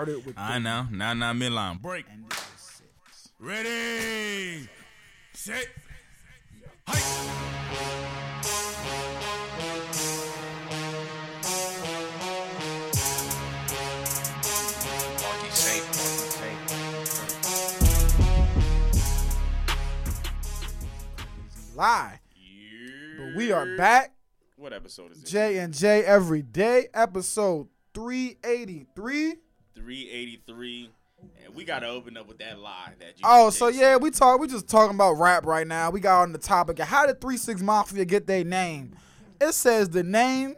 started with I know. Now, now, midline break. and this is six. Ready, set, Marky safe, Marky safe. Lie. But we are back. What episode is it? J and J every day, episode 383. 383. And we gotta open up with that lie that you Oh, so yeah, we talk. We just talking about rap right now. We got on the topic of how did Three Six Mafia get their name? It says the name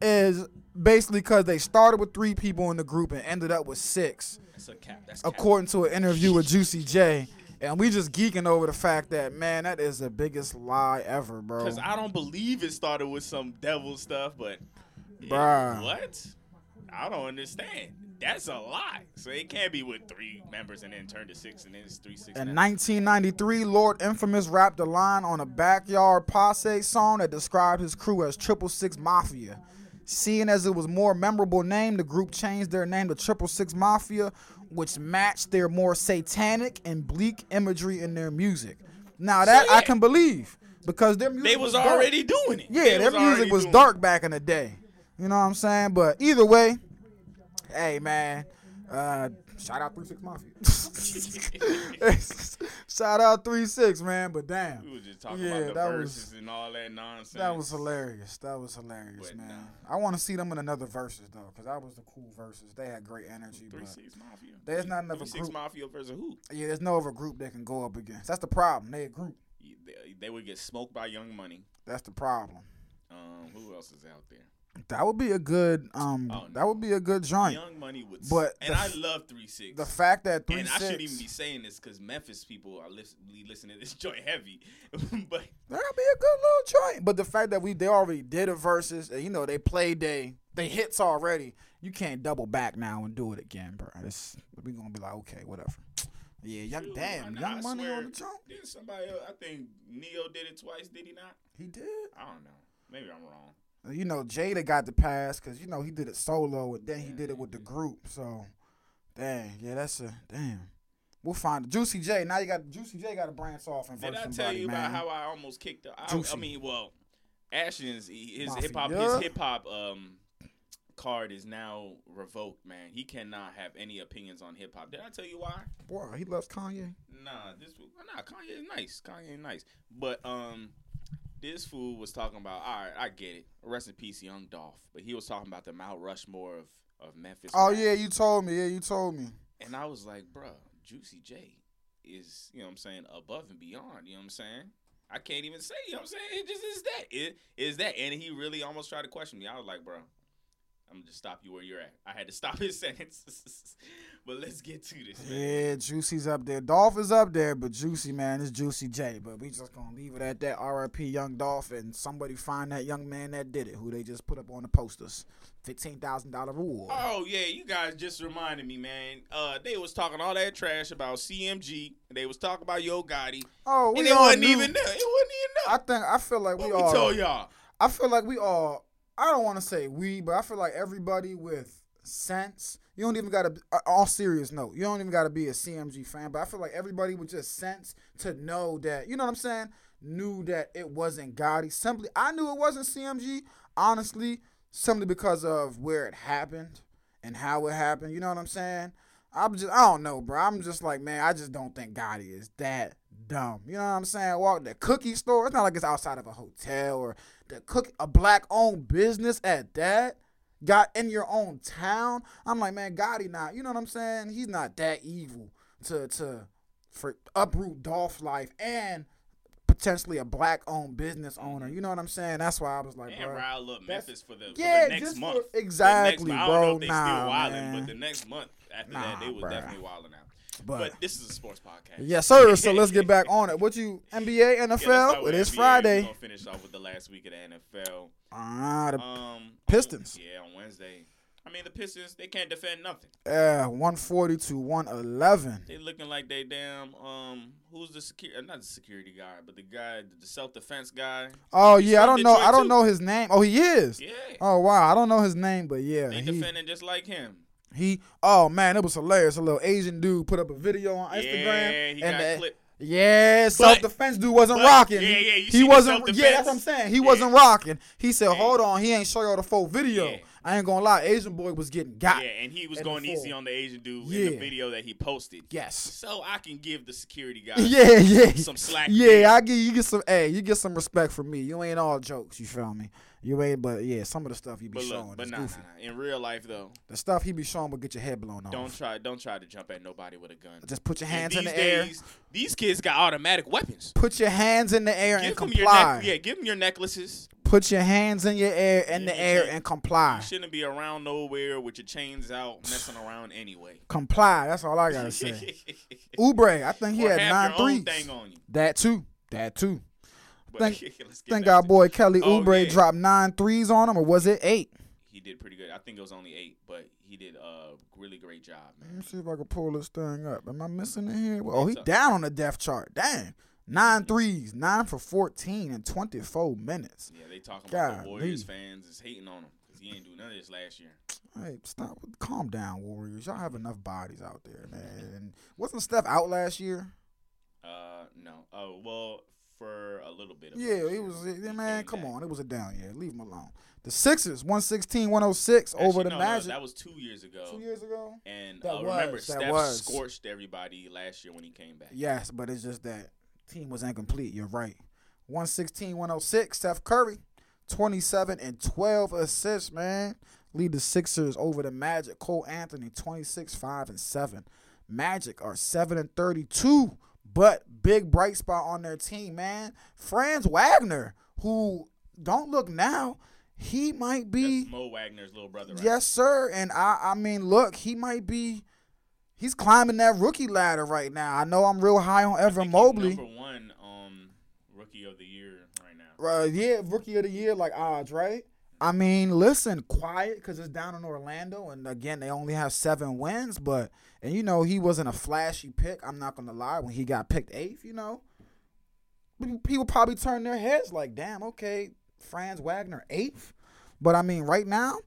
is basically because they started with three people in the group and ended up with six, That's a cap. That's cap. according to an interview with Juicy J. And we just geeking over the fact that man, that is the biggest lie ever, bro. Because I don't believe it started with some devil stuff, but Bruh. what? I don't understand. That's a lie. So it can't be with three members and then turn to six and then it's three six. In now. 1993, Lord Infamous rapped a line on a Backyard Posse song that described his crew as Triple Six Mafia. Seeing as it was more memorable name, the group changed their name to Triple Six Mafia, which matched their more satanic and bleak imagery in their music. Now that I yeah. can believe because their music They was dark. already doing it. Yeah, They their music was dark back in the day. You know what I'm saying? But either way, hey man, uh, shout out Three Six Mafia. shout out Three Six man. But damn, We was just talking Yeah, about the that Verzuz was- and all that nonsense. that was hilarious. That was hilarious, But man. nah. I want to see them in another Verzuz though, cause that was the cool Verzuz. They had great energy. Three But six mafia. There's not another Three six group. mafia versus who? yeah, there's no other group that can go up against. That's the problem. They a group. They, they would get smoked by Young Money. That's the problem. Um, who else is out there? That would be a good um. Oh, That would be a good joint. Young Money would. But and the I love three six. The fact that three and I shouldn't even be saying this because Memphis people are listen, listening to this joint heavy. but That'll be a good little joint. But the fact that we they already did a Verzuz, and you know they played they they hits already. You can't double back now and do it again, bro. It's, we gonna be like, okay, whatever. Yeah, young Shoot, damn, young I money swear, on the joint. Didn't somebody else? I think Ne-Yo did it twice. Did he not? He did. I don't know. Maybe I'm wrong. You know, Jada got the pass because you know he did it solo, and then he did it with the group. So, dang, yeah, that's a damn. We'll find Juicy J. Now you got Juicy J. Got to branch off and Did I tell somebody, you man. about how I almost kicked? The, I, Juicy. I mean, well, Ashton's his hip hop his hip hop um card is now revoked. Man, he cannot have any opinions on hip hop. Did I tell you why? Boy, he loves Kanye. Nah, this nah Kanye is nice. Kanye is nice, but um, this fool was talking about. All right, I get it. Rest in peace, Young Dolph. But he was talking about the Mount Rushmore of of Memphis. Oh yeah, you told me. Yeah, you told me. and I was like, bruh, Juicy J is you know what I'm saying above and beyond. You know what I'm saying. I can't even say, you know what I'm saying? It just is that. It is that. And he really almost tried to question me. I was like, bro, I'm gonna just stop you where you're at. I had to stop his sentence. but let's get to this, man. Yeah, Juicy's up there. Dolph is up there, but Juicy, man, is Juicy J. But we just gonna leave it at that. R.I.P. Young Dolph, and somebody find that young man that did it, who they just put up on the posters. Fifteen thousand dollar reward. Oh yeah, you guys just reminded me, man. Uh, they was talking all that trash about CMG. And they was talking about Yo Gotti, Oh, we and it all wasn't knew. even there. It wasn't even I think I feel like we we all. told y'all. I feel like we all. I don't want to say we, but I feel like everybody with sense. You don't even got to. Uh, all serious note, you don't even got to be a CMG fan. But I feel like everybody with just sense to know that you know what I'm saying. Knew that it wasn't Gotti. Simply, I knew it wasn't CMG. Honestly, simply because of where it happened and how it happened. You know what I'm saying? I'm just, I don't know, bro. I'm just like, man, I just don't think Gotti is that dumb. You know what I'm saying? Walk the cookie store. It's not like it's outside of a hotel or the cook a black owned business at that. Got in your own town. I'm like, man, Gotti not. You know what I'm saying? He's not that evil to to for uproot Dolph life and potentially a black owned business owner. You know what I'm saying? That's why I was like, And bro. rile up Memphis for the, for Yeah, the next just for- month. The exactly, next, I don't know bro. if they Nah, still wilding, man. but the next month after Nah, that, they was definitely wilding out. But, But, this is a sports podcast. yes, sir. So let's get back on it. What you NBA, NFL? with it is NBA. Friday. We're gonna finish off with the last week of the NFL. Ah, the Um, Pistons. on- yeah, on Wednesday. I mean, the Pistons they can't defend nothing. uh, 140 to 111. They looking like they damn um who's the security not the security guy but the guy the self defense guy. Oh He's yeah, I don't know. I don't too. know his name. Oh, he is. Yeah, Oh wow, I don't know his name, but yeah, they he, defending just like him. He, oh man, it was hilarious. A little Asian dude put up a video on Instagram, Yeah, he and got the- yeah, self defense dude wasn't but- rocking. yeah, yeah, you he wasn't. Yeah, that's what I'm saying. He Yeah. wasn't rocking. He said, Yeah. "Hold on, he ain't show y'all the full video." Yeah. I ain't gonna lie, Asian boy was getting got. Yeah, and he was going easy on the Asian dude in the video that he posted. Yes. So I can give the security guy Yeah, yeah. some slack. Yeah, there. I give you get some. Hey, you get some respect from me. You ain't all jokes. You feel me? You ain't. But yeah, some of the stuff you be But showing look, but nah, nah, goofy. nah. In real life though, The stuff he be showing will get your head blown off. don't try, don't try to jump at nobody with a gun. Just put your hands in the air. These kids got automatic weapons. Put your hands in the air and Give your comply. neck, yeah, give them your necklaces. Put your hands in your air in the air and comply. You shouldn't be around nowhere with your chains out, messing around anyway. Comply. That's all I gotta say. Oubre, I think he or had nine your own thing on you. That too. That too. But Think- think our boy Kelly Oh, Oubre yeah. dropped nine threes on him, or was it eight? He did pretty good. I think it was only eight, but he did a really great job, Let me see if I can pull this thing up. Am I missing it here? Oh, he down on the depth chart. Dang. Nine threes, nine for 14 in 24 minutes. Yeah, they talking about the. Warriors fans is hating on him because he ain't do none of this last year. Hey, stop. Calm down, Warriors. Y'all have enough bodies out there, man. And wasn't Steph out last year? Uh, no. Oh well, for a little bit. Of Yeah, he was. Man, come back. on. It was a down year. Leave him alone. The Sixers, 116 106 over the no, no, Magic. that was two years ago. Two years ago? And That uh, remember, was, that Steph was. scorched everybody last year when he came back. Yes, but it's just that team was incomplete. You're right. 116 106. Steph Curry, 27 and 12 assists, man. Lead the Sixers over the Magic. Cole Anthony, 26, 5 and 7. Magic are 7 and 32, but big bright spot on their team, man. Franz Wagner, who don't look now, he might be. That's Mo Wagner's little brother, right? Yes, sir. And I, I mean, look, he might be. He's climbing that rookie ladder right now. I know I'm real high on Evan Mobley. number one um, rookie of the year right now. Uh, yeah, rookie of the year, like odds, right? I mean, listen, quiet because it's down in Orlando, and again, they only have seven wins. But and you know, he wasn't a flashy pick. I'm not gonna lie. When he got picked eighth, you know, people probably turn their heads like, "Damn, okay, Franz Wagner eighth." But I mean, right now,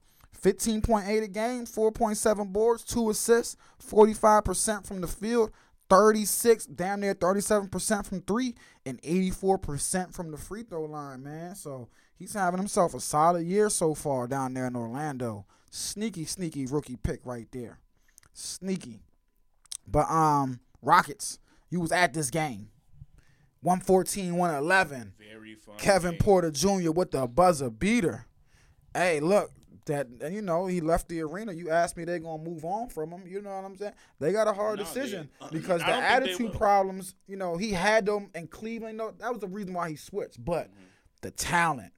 15.8 a game, 4.7 boards, two assists, 45% from the field, 36, damn near 37% from three, and 84% from the free throw line, man. So he's having himself a solid year so far down there in Orlando. Sneaky, sneaky rookie pick right there. Sneaky. But um, Rockets, you was at this game. 114, 111. Very fun. Kevin game. Porter Jr. with the buzzer beater. Hey, look, that and you know he left the arena. You asked me they gonna move on from him. You know what I'm saying? They got a hard No, decision uh, because the don't think they attitude problems. You know he had them in Cleveland. You know, that was the reason why he switched. But Mm-hmm. the talent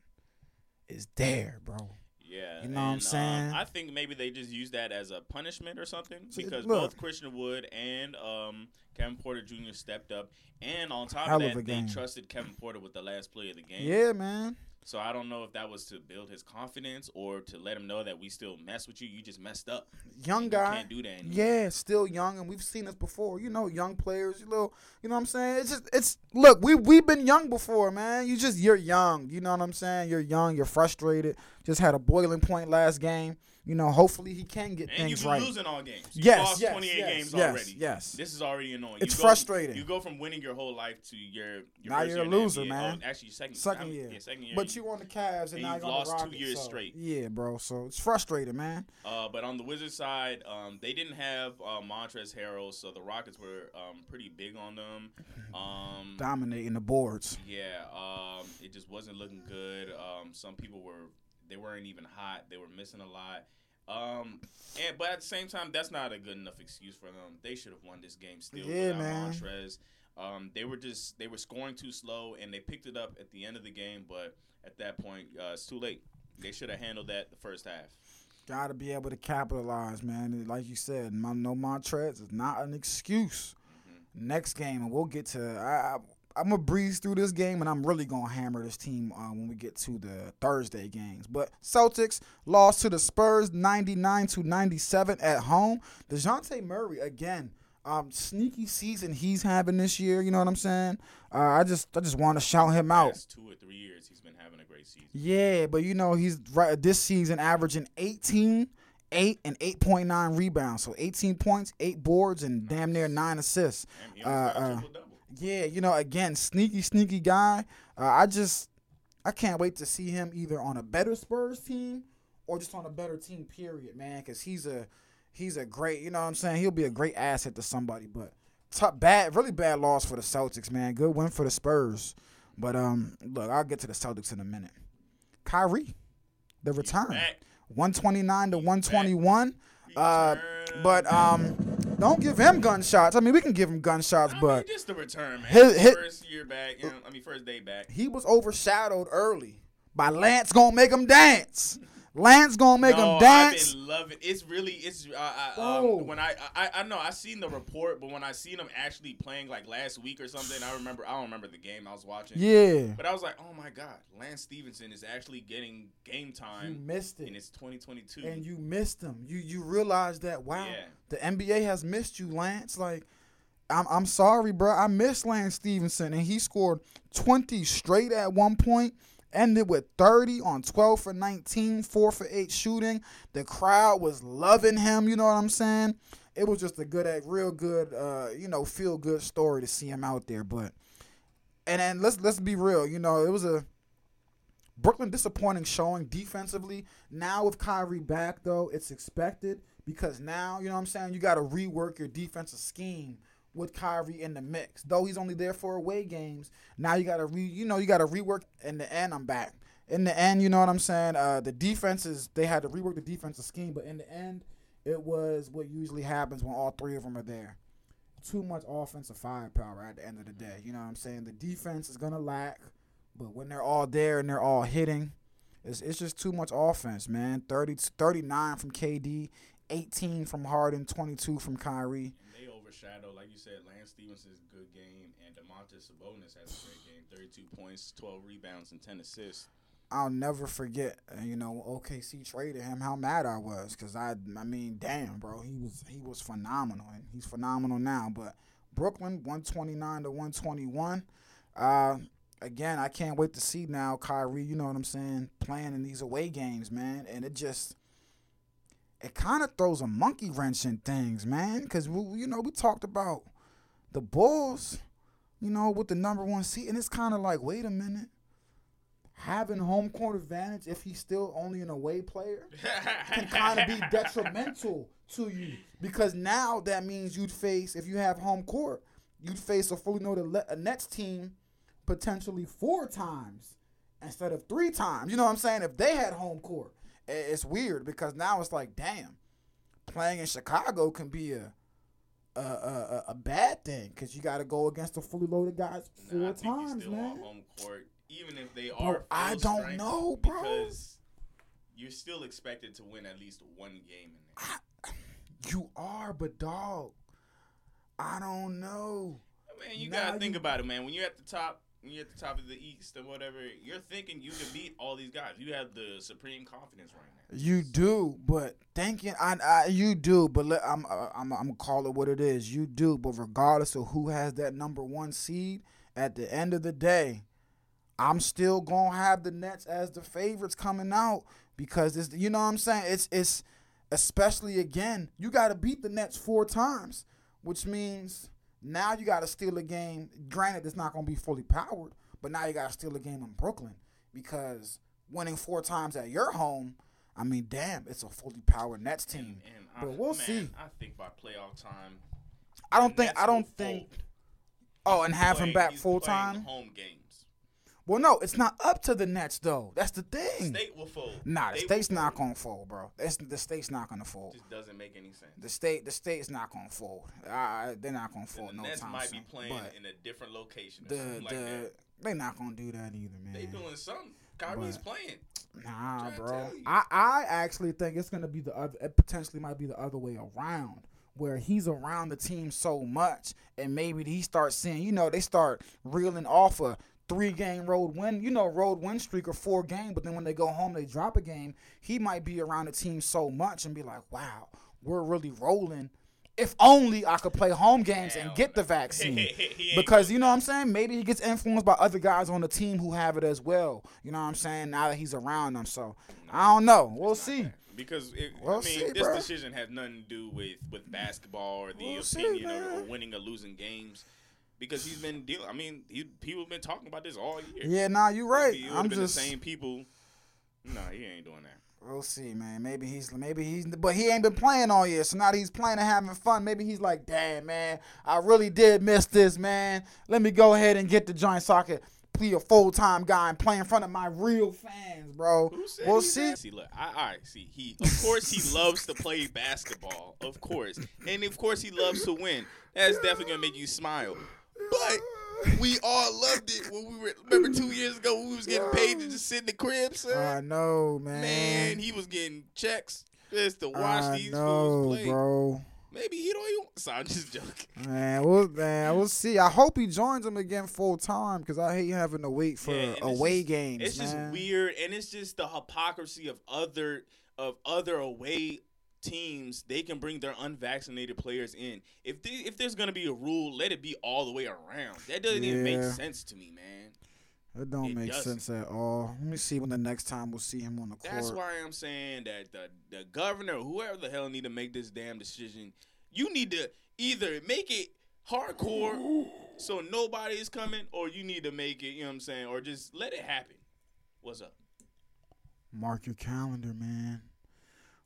is there, bro. Yeah, You know what I'm saying? Um, I think maybe they just use that as a punishment or something because look. both Christian Wood and um, Kevin Porter Jr. stepped up, and on top Hell of of that, a they game. trusted Kevin Porter with the last play of the game. Yeah, man. So I don't know if that was to build his confidence or to let him know that we still mess with you. You just messed up. Young And guy. Can't do that anymore. Yeah, still young, and we've seen this before. You know, young players, you little, you know what I'm saying? It's just, it's look, we we've been young before, man. You just, you're young. You know what I'm saying? You're young. You're frustrated. Just had a boiling point last game. You know, hopefully he can get And you've things been right. losing all games. You Yes, lost yes, 28 yes, games yes, already. yes. This is already annoying. It's you go, frustrating. You go from winning your whole life to your, your Now you're a loser, man. Oh, actually, second, Second I mean, year. Yeah, second year. But you on the Cavs, and, and now you've lost the two Rockets, years so- straight. Yeah, bro. So it's frustrating, man. Uh, but on the Wizards side, um, they didn't have uh, Montrezl Harrell, so the Rockets were um, pretty big on them. Um, Dominating the boards. yeah, um, it just wasn't looking good. Um, some people were they weren't even hot. They were missing a lot. Um, and but at the same time, that's not a good enough excuse for them. They should have won this game still Yeah, without man. Montrez. Um, they were just they were scoring too slow, and they picked it up at the end of the game. But at that point, uh, it's too late. They should have handled that the first half. Got to be able to capitalize, man. Like you said, no Montrez is not an excuse. Next game, and we'll get to. I, I, I'm gonna breeze through this game, and I'm really gonna hammer this team uh, when we get to the Thursday games. But Celtics lost to the Spurs, 99 to 97 at home. Dejounte Murray again. Um, sneaky season he's having this year. You know what I'm saying? Uh, I just, I just want to shout him out. Last two or three years, he's been having a great season. Yeah, but you know he's right this season averaging 18 eight and eight point nine rebounds. So eighteen points, eight boards, and damn near nine assists. Uh, almost got a uh. Yeah, you know, again, sneaky, sneaky guy. Uh, I just, I can't wait to see him either on a better Spurs team or just on a better team. Period, man. Because he's a, he's a great. You know what I'm saying? He'll be a great asset to somebody. But tough, bad, really bad loss for the Celtics, man. Good win for the Spurs. But um, look, I'll get to the Celtics in a minute. Kyrie, the return, 129 to 121. Uh, but um, don't give him gunshots. I mean, we can give him gunshots, I but mean, just the return, man. His- his- first year back, you know, I mean, first day back. he was overshadowed early by Lance gonna make him dance. Lance gonna make no, him dance. I've been loving. It's really, it's. Uh, I, um, when I, I, I know I seen the report, but when I seen him actually playing like last week or something, I remember. I don't remember the game I was watching. Yeah, But I was like, oh my god, Lance Stephenson is actually getting game you time, missed and it, it's 2022. and you missed him. You you realize that wow, Yeah. the NBA has missed you, Lance. Like, I'm I'm sorry, bro. I missed Lance Stephenson, and he scored 20 straight at one point. Ended with 30 on 12 for 19, 4 for 8 shooting. The crowd was loving him, you know what I'm saying? It was just a good, a real good, uh, you know, feel good story to see him out there. But and then let's let's be real, you know, it was a Brooklyn disappointing showing defensively. Now with Kyrie back though, it's expected because now, you know what I'm saying, you got to rework your defensive scheme with Kyrie in the mix. Though he's only there for away games, now you got to re you know, you got to rework in the end I'm back. In the end, you know what I'm saying? Uh the defenses they had to rework the defensive scheme, but in the end it was what usually happens when all three of them are there. Too much offensive firepower at the end of the day. You know what I'm saying? The defense is to lack. But when they're all there and they're all hitting, it's, it's just too much offense, man. 30, 39 from KD, 18 from Harden, 22 from Kyrie. Overshadow, like you said, Lance Stephenson's good game, and Domantas Sabonis has a great game: 32 points, 12 rebounds, and 10 assists. I'll never forget, uh, you know, OKC traded him. How mad I was, cause I, I mean, damn, bro, he was he was phenomenal, and he's phenomenal now. But Brooklyn, one twenty nine to one twenty one. Uh, again, I can't wait to see now Kyrie. You know what I'm saying, playing in these away games, man, and it just. It kind of throws a monkey wrench in things, man, because we, you know, we talked about the Bulls, you know, with the number one seed, and it's kind of like, wait a minute, having home court advantage if he's still only an away player can kind of be detrimental to you because now that means you'd face if you have home court, you'd face a fully loaded Le- a Nets team potentially four times instead of three times. You know what I'm saying? If they had home court, it's weird because now it's like, damn, playing in Chicago can be a a, a, a- bad thing because you got to go against the fully loaded guys four Nah, I times, still man. on home court, even if they Bro, are. I don't know, bro. Because you're still expected to win at least one game in there. You are, but dog, I don't know. Man, you Now gotta think about it, man. When you're at the top, when you're at the top of the East or whatever, you're thinking you can beat all these guys. You have the supreme confidence right now. You do, but thinking I, I you do, but let, I'm I'm I'm call it what it is. You do, but regardless of who has that number one seed, at the end of the day, I'm still gonna have the Nets as the favorites coming out because it's you know what I'm saying. It's it's especially again you got to beat the Nets four times, which means now you got to steal a game. Granted, it's not gonna be fully powered, but now you got to steal a game in Brooklyn because winning four times at your home. I mean, damn, it's a fully powered Nets team. And But I, we'll man, see. I think by playoff time, I don't think. I don't think. fold. Oh, and have him back full time. Home games. Well, no, it's not up to the Nets though. That's the thing. State will fold. Nah, the They state's not gonna fold, bro. It's, the state's not gonna fold. It just doesn't make any sense. The state, the state's not gonna fold. Uh, they're not gonna fold the no Nets time might soon. be playing but in a different location or the like they're not gonna do that either, man. They doing something. Kyrie's But- playing. Nah, bro. I, I actually think it's gonna be the other. It potentially might be the other way around, where he's around the team so much, and maybe he starts seeing. You know, they start reeling off a three game road win. You know, road win streak or four game, but then when they go home, they drop a game. He might be around the team so much and be like, "Wow, we're really rolling." If only I could play home games and get the vaccine. Because you know what I'm saying? Maybe he gets influenced by other guys on the team who have it as well. You know what I'm saying? Now that he's around them. So I don't know. We'll see. because it, We'll I mean see, this bruh. decision has nothing to do with with basketball or the We'll opinion man. of winning or losing games. Because he's been dealing. I mean, he, people have been talking about this all year. Yeah, nah, you're right. It I'm just. the same people. No, he ain't doing that. We'll see, man. Maybe he's maybe he's but he ain't been playing all year. So now that he's playing and having fun. Maybe he's like, damn man, I really did miss this, man. Let me go ahead and get the joint socket. Be a full time guy and play in front of my real fans, bro. We'll see. See, look, I, all right, see, he of course he loves to play basketball, of course, and of course he loves to win. That's definitely gonna make you smile. But we all loved it when we were. Remember two years ago we was getting paid to just sit in the crib, son. I know, man. Man, he was getting checks just to watch I these know, fools play. bro. Maybe he don't even. So I'm just joking. Man, we'll man, we'll see. I hope he joins them again full time because I hate having to wait for Yeah, away just- games. It's just weird, and it's just the hypocrisy of other of other away teams. They can bring their unvaccinated players in. If they, if there's gonna be a rule, let it be all the way around. That doesn't even make sense to me, man. It don't It make doesn't. sense at all. Let me see when the next time we'll see him on the court. That's why I'm saying that the the governor, whoever the hell, need to make this damn decision. You need to either make it hardcore so nobody is coming, or you need to make it, you know what I'm saying, or just let it happen. What's up? Mark your calendar, man.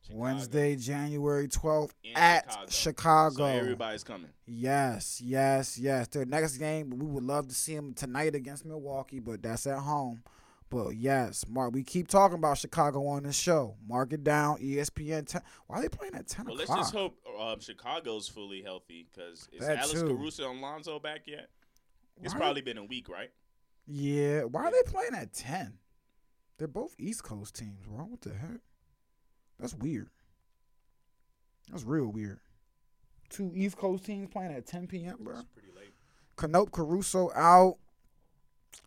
Chicago. Wednesday, January 12th In at Chicago. Chicago. So everybody's coming. Yes, yes, yes. Their next game, we would love to see them tonight against Milwaukee, but that's at home. But yes, Mark, we keep talking about Chicago on this show. Mark it down. ESPN 10. Why are they playing at 10 Well, let's just hope um, Chicago's fully healthy because is That Alex too. Caruso and Lonzo back yet? It's Why- probably been a week, right? Yeah, why are they playing at 10? They're both East Coast teams, bro. What the heck? That's weird. That's real weird. Two East Coast teams playing at 10 p.m., bro. It's pretty late. Canope Caruso out.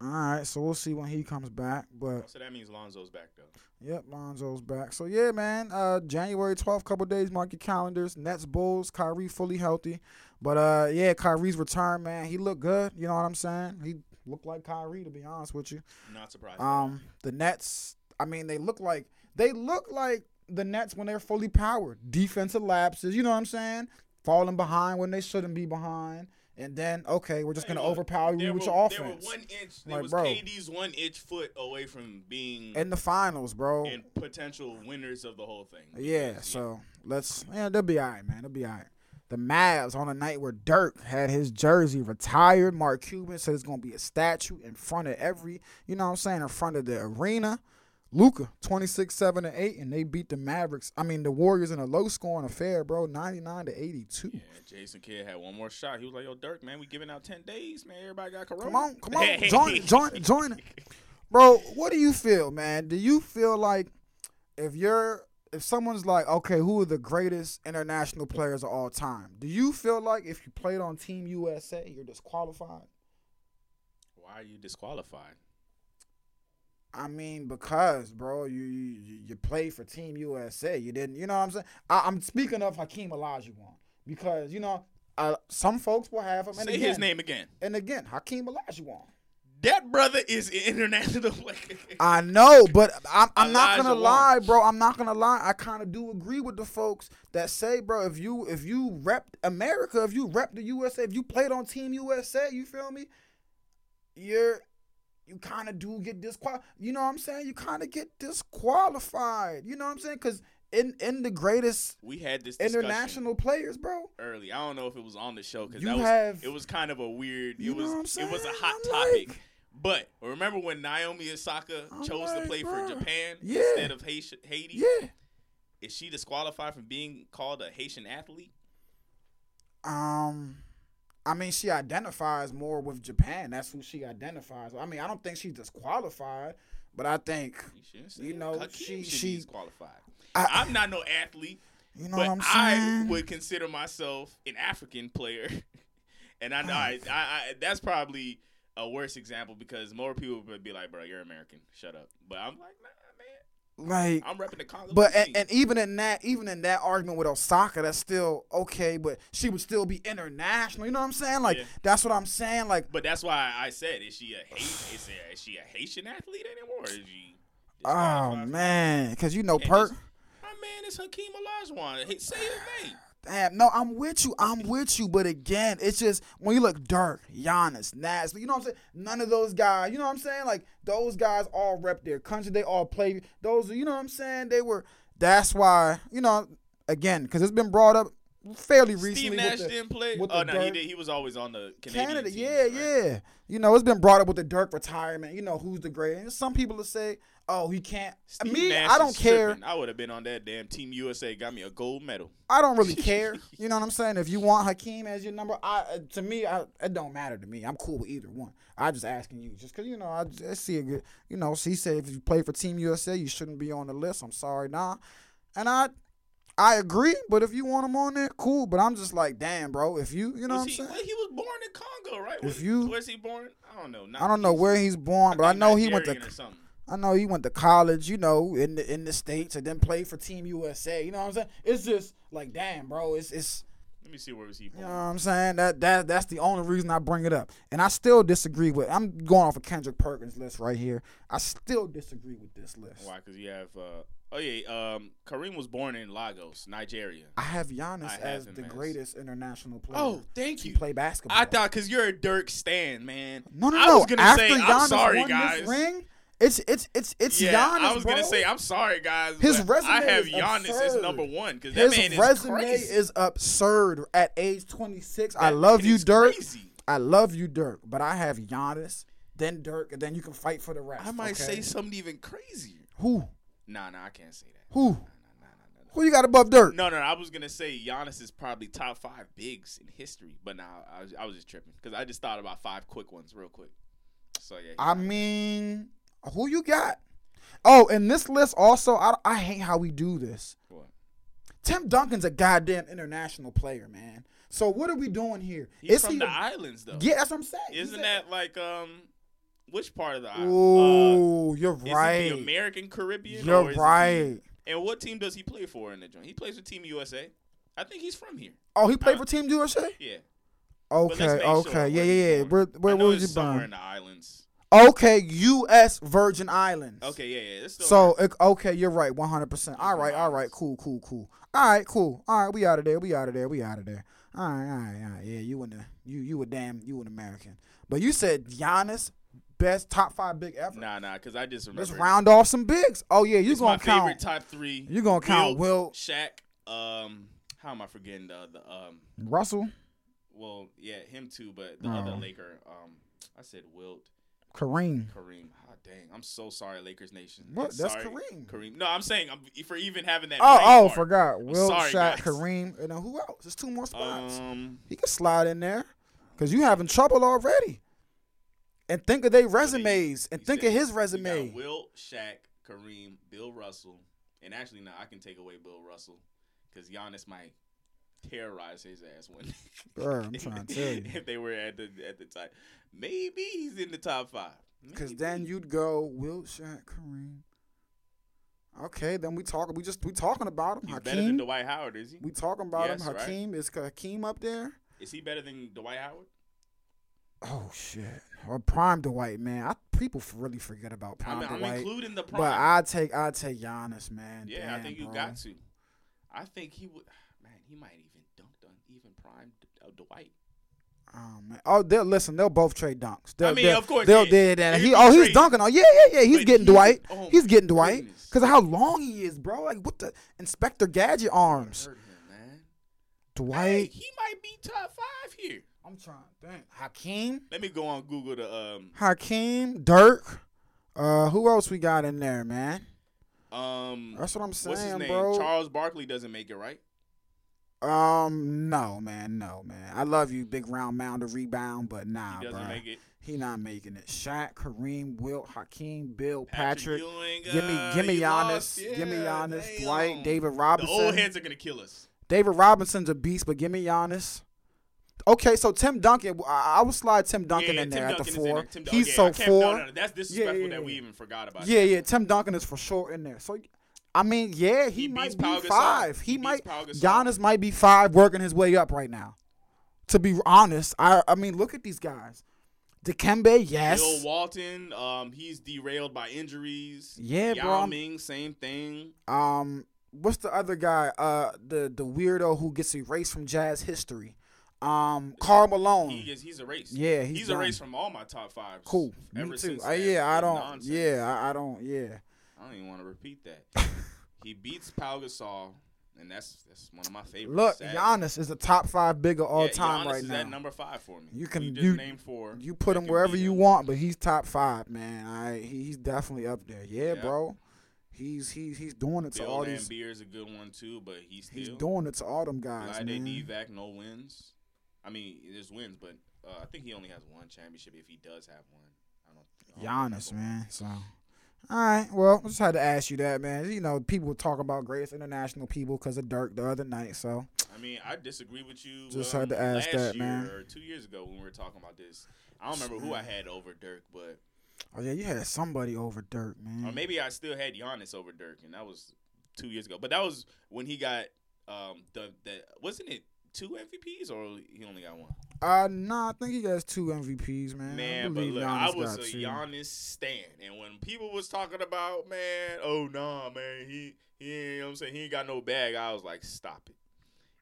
All right, so we'll see when he comes back. But So that means Lonzo's back though. yep, Lonzo's back. So yeah, man. Uh, January 12th, couple days. Mark your calendars. Nets, Bulls. Kyrie fully healthy. But uh, yeah, Kyrie's return, man. He looked good. You know what I'm saying? He looked like Kyrie, to be honest with you. Not surprised. Um, the Nets. I mean, they look like they look like the Nets when they're fully powered. Defensive lapses. You know what I'm saying? Falling behind when they shouldn't be behind. And then, okay, we're just gonna look, overpower you with were- your There were one inch. There Like, was bro. KD's one inch foot away from being In the finals, bro. and potential winners of the whole thing. Yeah, Because, so let's yeah, they'll be all right, man. They'll be all right. The Mavs on a night where Dirk had his jersey retired. Mark Cuban said it's gonna be a statue in front of every, you know what I'm saying, in front of the arena. Luka, 26, 7, and 8, and they beat the Mavericks. I mean the Warriors in a low scoring affair, bro, 99 to 82. Yeah, Jason Kidd had one more shot. He was like, "Yo, Dirk, man, we giving out ten days, man. Everybody got corona." Come on, come on. Join it, join it, join it. Bro, what do you feel, man? Do you feel like if you're if someone's like, okay, who are the greatest international players of all time? Do you feel like if you played on Team USA, you're disqualified? Why are you disqualified? I mean, because bro, you you, you played for Team USA. You didn't, you know what I'm saying? I, I'm speaking of Hakeem Olajuwon because you know uh, some folks will have him. And Say again, his name again. And again, Hakeem Olajuwon. That brother is an international player. I know, but I'm, I'm not gonna lie, bro. I'm not gonna lie. I kind of do agree with the folks that say, bro, if you if you rep America, if you rep the USA, if you played on Team USA, you feel me? You're you kind of do get disqualified. You know what I'm saying? You kind of get disqualified. You know what I'm saying? Because in in the greatest we had this international players, bro. early. I don't know if it was on the show because You that was have- it was kind of a weird. You it know was what I'm it was a hot I'm topic. like- but remember when Naomi Osaka I'm chose to play bruh, for Japan yeah. instead of Haiti? Haiti? Yeah. Is she disqualified from being called a Haitian athlete? Um, I mean, she identifies more with Japan. That's who she identifies. I mean, I don't think she's disqualified, but I think You You know, Hakeem she- should she- be. I- I'm not no athlete, you know but what I'm saying? I would consider myself an African player, and I know I, I, I that's probably a worse example because more people would be like, "Bro, you're American. Shut up." But I'm like, man, like, I'm repping the Congo." but and, and even in that, even in that argument with Osaka, that's still okay. But she would still be international. You know what I'm saying? Like, Yeah. that's what I'm saying. Like, But that's why I said, is she a Haitian? Is, is she a Haitian athlete anymore? Or is she? oh man, because you know Perk. My man is Hakeem Olajuwon. Hey, say his name. Damn, no, I'm with you. I'm with you. But again, it's just when you look Dirk, Giannis, Nas, you know what I'm saying? None of those guys, you know what I'm saying? Like those guys all rep their country. They all play. Those, you know what I'm saying? They were. That's why, you know, again, because it's been brought up fairly recently. Steve Nash the- didn't play. Oh no, he did. He was always on the Canadian Canada, teams, yeah, right? yeah. You know, it's been brought up with the Dirk retirement. You know, who's the greatest? Some people will say, "Oh, he can't." Steve Me, Nash I don't care. tripping. I would have been on that damn Team USA. Got me a gold medal. I don't really care. You know what I'm saying? If you want Hakeem as your number, I uh, to me, I, it don't matter to me. I'm cool with either one. I'm just asking you, just because you know, I, I see a good. You know, she said if you play for Team USA, you shouldn't be on the list. I'm sorry, nah. And I, I agree. But if you want him on there, cool. But I'm just like, damn, bro. If you, you know was what I'm he, saying? well, he was born in Congo, right? If Was, you- where's he born? I don't know. Not I don't know where he's born, but I know he went to. Nigerian or something. I know he went to college, you know, in the in the states, and then played for Team USA. You know what I'm saying? It's just like, damn, bro. It's it's. Let me see where was he from. You know what I'm saying? That that that's the only reason I bring it up. And I still disagree with I'm going off of Kendrick Perkins list right here. I still disagree with this list. Why? Because you have. Uh, oh yeah. Um, Kareem was born in Lagos, Nigeria. I have Giannis I have as the as- greatest international player. Oh, thank to you. play basketball. I thought because you're a Dirk stan, man. no, no, no. I was gonna After say, Giannis I'm sorry, won guys. this ring, it's it's it's it's yeah, Giannis. I was gonna say, I'm sorry, guys. His but I resume have is Giannis as number one because His man is His resume crazy. is absurd at age 26. I love you, Dirk. crazy. I love you, Dirk. But I have Giannis, then Dirk, and then you can fight for the rest. I might okay? say something even crazier. who, Nah, nah, I can't say that. who, Nah, nah, nah, nah, nah. who you got above Dirk? No, no, no, I was gonna say Giannis is probably top five bigs in history, but now I I was just tripping because I just thought about five quick ones real quick. So yeah, I mean, who you got? Oh, and this list also, I, I hate how we do this. What? Tim Duncan's a goddamn international player, man. So what are we doing here? he's Is from he the a- islands though. Yeah, that's what I'm saying. Isn't that like um, which part of the island? Uh, Oh, you're is right. it the American Caribbean? You're right. and what team does he play for in the joint? He plays for Team USA. I think he's from here. Oh, he played Uh, for Team USA. Yeah. Okay, let's sure okay, yeah, yeah, yeah. Where, where, where was you somewhere born? in the islands. Okay, U.S. Virgin Islands. Okay, yeah, yeah. So right. it- okay, you're right, 100. percent All right, all right, cool, cool, cool. All right, cool. All right, we out of there. We out of there. We out of there. All right, all right, all right. Yeah, you in the you you a damn you an American. But you said Giannis best top five big ever. nah, nah, because I just remember. Let's round off some bigs. Oh yeah, you It's gonna my favorite count top three. You're gonna count Wilt, Shaq. Um, how am I forgetting the the um? Russell, Well, yeah, him too, but the other Oh. Laker. Um, I said Wilt, Kareem. Kareem. Oh, dang, I'm so sorry, Lakers Nation. What? That's sorry, Kareem. Kareem. No, I'm saying I'm, for even having that. Oh oh, fart. forgot. Will sorry, Shaq, guys. Kareem, and then who else? There's two more spots. Um, he can slide in there because you having trouble already. And think of their resumes and think said of his resume. Wilt, Shaq, Kareem, Bill Russell, and actually, no, I can take away Bill Russell because Giannis might terrorize his ass when. Bruh, I'm trying to tell you. if they were at the at the time, maybe he's in the top five. Because then you'd go Wilt, Shaq, Kareem. Okay, then we talk. We just we talking about him. he's better than Dwight Howard, is he? We talking about Yes, him. right. Hakeem is Hakeem up there. Is he better than Dwight Howard? Oh shit! Or prime Dwight, man. I, people really forget about I prime mean, I'm including the prime. but I take I take Giannis, man. yeah, I think you bro. got to. I think he would. Man, he might even dunked on even prime uh, Dwight. Oh man! Oh, they'll listen. They'll both trade dunks. They'll, mean, of course, they'll yeah. did that. He oh he's dunking on. Yeah, yeah, yeah. He's But getting he's- Dwight. oh he's getting Dwight because of how long he is, bro. Like what the Inspector Gadget arms. Him, man. Hey, Dwight. he might be top five here. I'm trying to think. Hakeem. Let me go on Google the um Hakeem. Dirk. Uh, who else we got in there, man? um. That's what I'm saying. What's his name? bro. Charles Barkley doesn't make it, right? Um, no, man, no, man. I love you, big round mound of rebound, but nah, He doesn't bro. make it. He not making it. Shaq, Kareem, Wilt, Hakeem, Bill, Patrick. Ewing, Give me, uh, give me Giannis. lost. Give me Yeah, Giannis. damn. Dwight, David The Robinson. old heads are gonna kill us. David Robinson's a beast, but give me Giannis. Okay, so Tim Duncan, I, I would slide Tim Duncan yeah, in Tim there at Duncan the four. Tim He's okay, so four. No, no, that's disrespectful yeah, that we yeah. even forgot about. Yeah, that. yeah. Tim Duncan is for sure in there. So, I mean, yeah, he, He might be Gasol. five. He, He might. Giannis might be five, working his way up right now. To be honest, I I mean, look at these guys. Dikembe, yes. Bill Walton, um, he's derailed by injuries. Yeah, Yao bro, Ming, same thing. Um, what's the other guy? Uh, the the weirdo who gets erased from jazz history. Um, Karl Malone. He is, he's erased. Yeah, he's he's, erased from all my top fives. cool. Ever Me too. since Uh, yeah, I don't. nonsense. Yeah, I, I don't. Yeah. I don't even want to repeat that. he beats Pau Gasol, and that's that's one of my favorites. Look, sadly. Giannis is the top five big of all Yeah, time Giannis right is now. at number five for me. You can- you you- name four. You put him wherever you him. want, but he's top five, man. I he, he's definitely up there. Yeah, Yeah. bro. He's he's he's doing it to Bill all these. Laimbeer is a good one too, but he's still. He's doing it to all them guys, man. Divac, no wins. I mean, there's wins, but uh, I think he only has one championship if he does have one. I don't. I don't Giannis, man. So, all right. Well, I just had to ask you that, man. You know, people talk about greatest international people because of Dirk the other night. So, I mean, I disagree with you. Just um, had to ask that, man. Or two years ago when we were talking about this, I don't remember who I had over Dirk, but oh yeah, you had somebody over Dirk, man. or maybe I still had Giannis over Dirk, and that was two years ago. But that was when he got um the the wasn't it two MVPs or he only got one? Uh, nah, I think he has two MVPs, man. I Man, but look, Giannis I was a two. Giannis stan, and when people was talking about man, oh nah, man, he he, you know what I'm saying he ain't got no bag. I was like, stop it.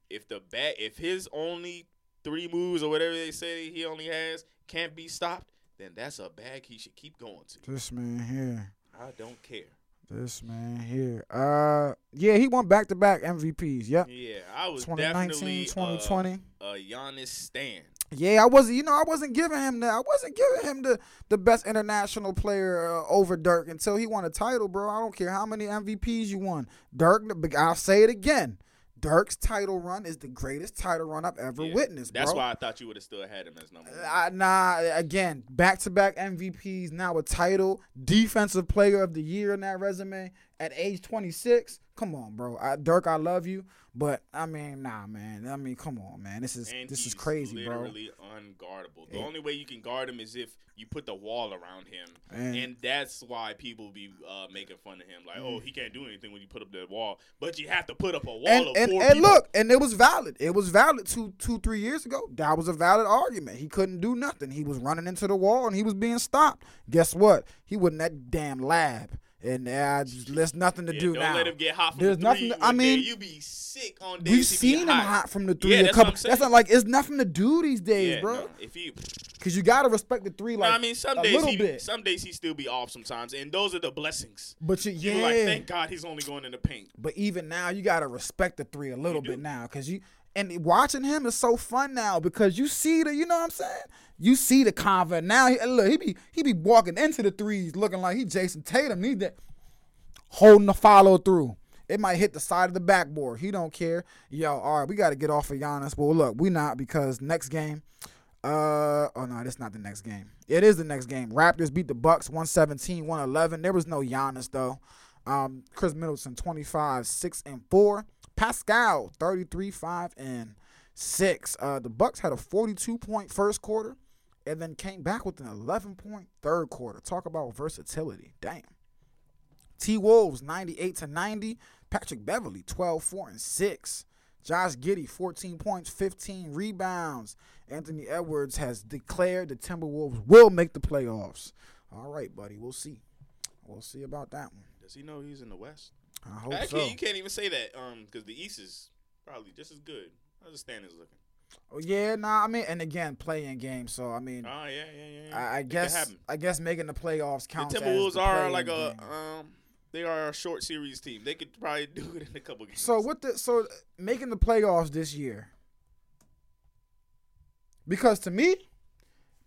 If the bag, if his only three moves or whatever they say he only has can't be stopped, then that's a bag he should keep going to. This man here. I don't care. This man here. Uh, yeah, he won back to back MVPs. Yep. Yeah, I was 2019, definitely 2020. uh, a Giannis stan. Yeah, I wasn't. You know, I wasn't giving him the. I wasn't giving him the the best international player uh, over Dirk until he won a title, bro. I don't care how many MVPs you won. Dirk, I'll say it again. Dirk's title run is the greatest title run I've ever Yeah, witnessed, That's bro. why I thought you would have still had him as number one. I, nah, again, back to back MVPs, now a title, defensive player of the year in that resume at age 26. Come on, bro. I, Dirk, I love you, but I mean, nah, man. I mean, come on, man. This is and this is crazy, bro. literally unguardable. The Yeah. only way you can guard him is if you put the wall around him, And- and that's why people be uh, making fun of him. Like, Mm. oh, he can't do anything when you put up that wall, but you have to put up a wall And of and, four and look, and it was valid. It was valid two two three years ago. That was a valid argument. He couldn't do nothing. He was running into the wall and he was being stopped. Guess what? He wasn't that damn lab. And uh, there's nothing to Yeah, do don't now. let him get hot from There's the nothing three. to- I mean, you be sick on days. We've seen him hot. hot from the three Yeah, a that's couple. That's not like it's nothing to do these days, Yeah, bro. if he, Because you gotta respect the three, like I mean, some a days little he, bit. some days he still be off sometimes, and those are the blessings. but you, yeah. like, thank God he's only going in the paint. But even now, you gotta respect the three a little bit now, cause you and watching him is so fun now because you see the, you know what I'm saying? You see the confidence now. He, look, he be he be walking into the threes looking like he Jayson Tatum. He that holding the follow through. It might hit the side of the backboard. He don't care. Yo, all right, we got to get off of Giannis. Well, look, we not because next game. Uh oh no, that's not the next game. It is the next game. Raptors beat the Bucks 117, 111. There was no Giannis though. Um, Khris Middleton 25, 6 and 4. Pascal 33, 5 and 6. Uh the Bucks had a 42 point first quarter and then came back with an 11 point third quarter. Talk about versatility. Damn. T Wolves 98 to 90. Patrick Beverley 12, 4 and 6. Josh Giddey 14 points, 15 rebounds. Anthony Edwards has declared the Timberwolves will make the playoffs. All right, buddy. We'll see. We'll see about that one. Does he know he's in the West? I hope Actually, so. you can't even say that, um, because the East is probably just as good. How's the standings looking? Oh, yeah, nah. I mean, and again, playing games. So I mean, Oh yeah, yeah, yeah. yeah. I, I guess. I guess making the playoffs the counts. as Timberwolves the are like a game. um, they are a short series team. They could probably do it in a couple games. So what the so making the playoffs this year? Because to me,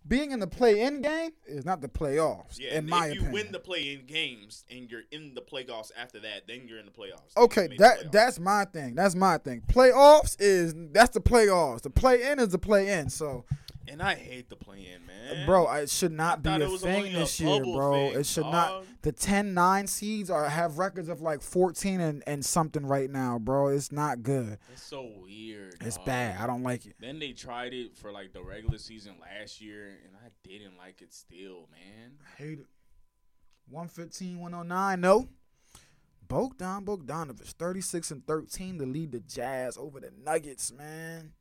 being in the play-in game is not the playoffs. yeah, in my if you opinion. win the play-in games and you're in the playoffs after that, then you're in the playoffs. Then Okay, you made the that playoffs. that's my thing. That's my thing. Playoffs is that's the playoffs. The play in is the play in. So, and I hate the play-in, man. bro, it should not I be a thing only a this year, bro. thing, it should dog. not. The 10-9 seeds are have records of like 14 and, and something right now, bro. It's not good. it's so weird. It's dog. bad. I don't like it. Then they tried it for like the regular season last year, and I didn't like it still, man. I hate it. 115, 109, no. Bogdan Bogdanovich, 36 and 13 to lead the Jazz over the Nuggets, man.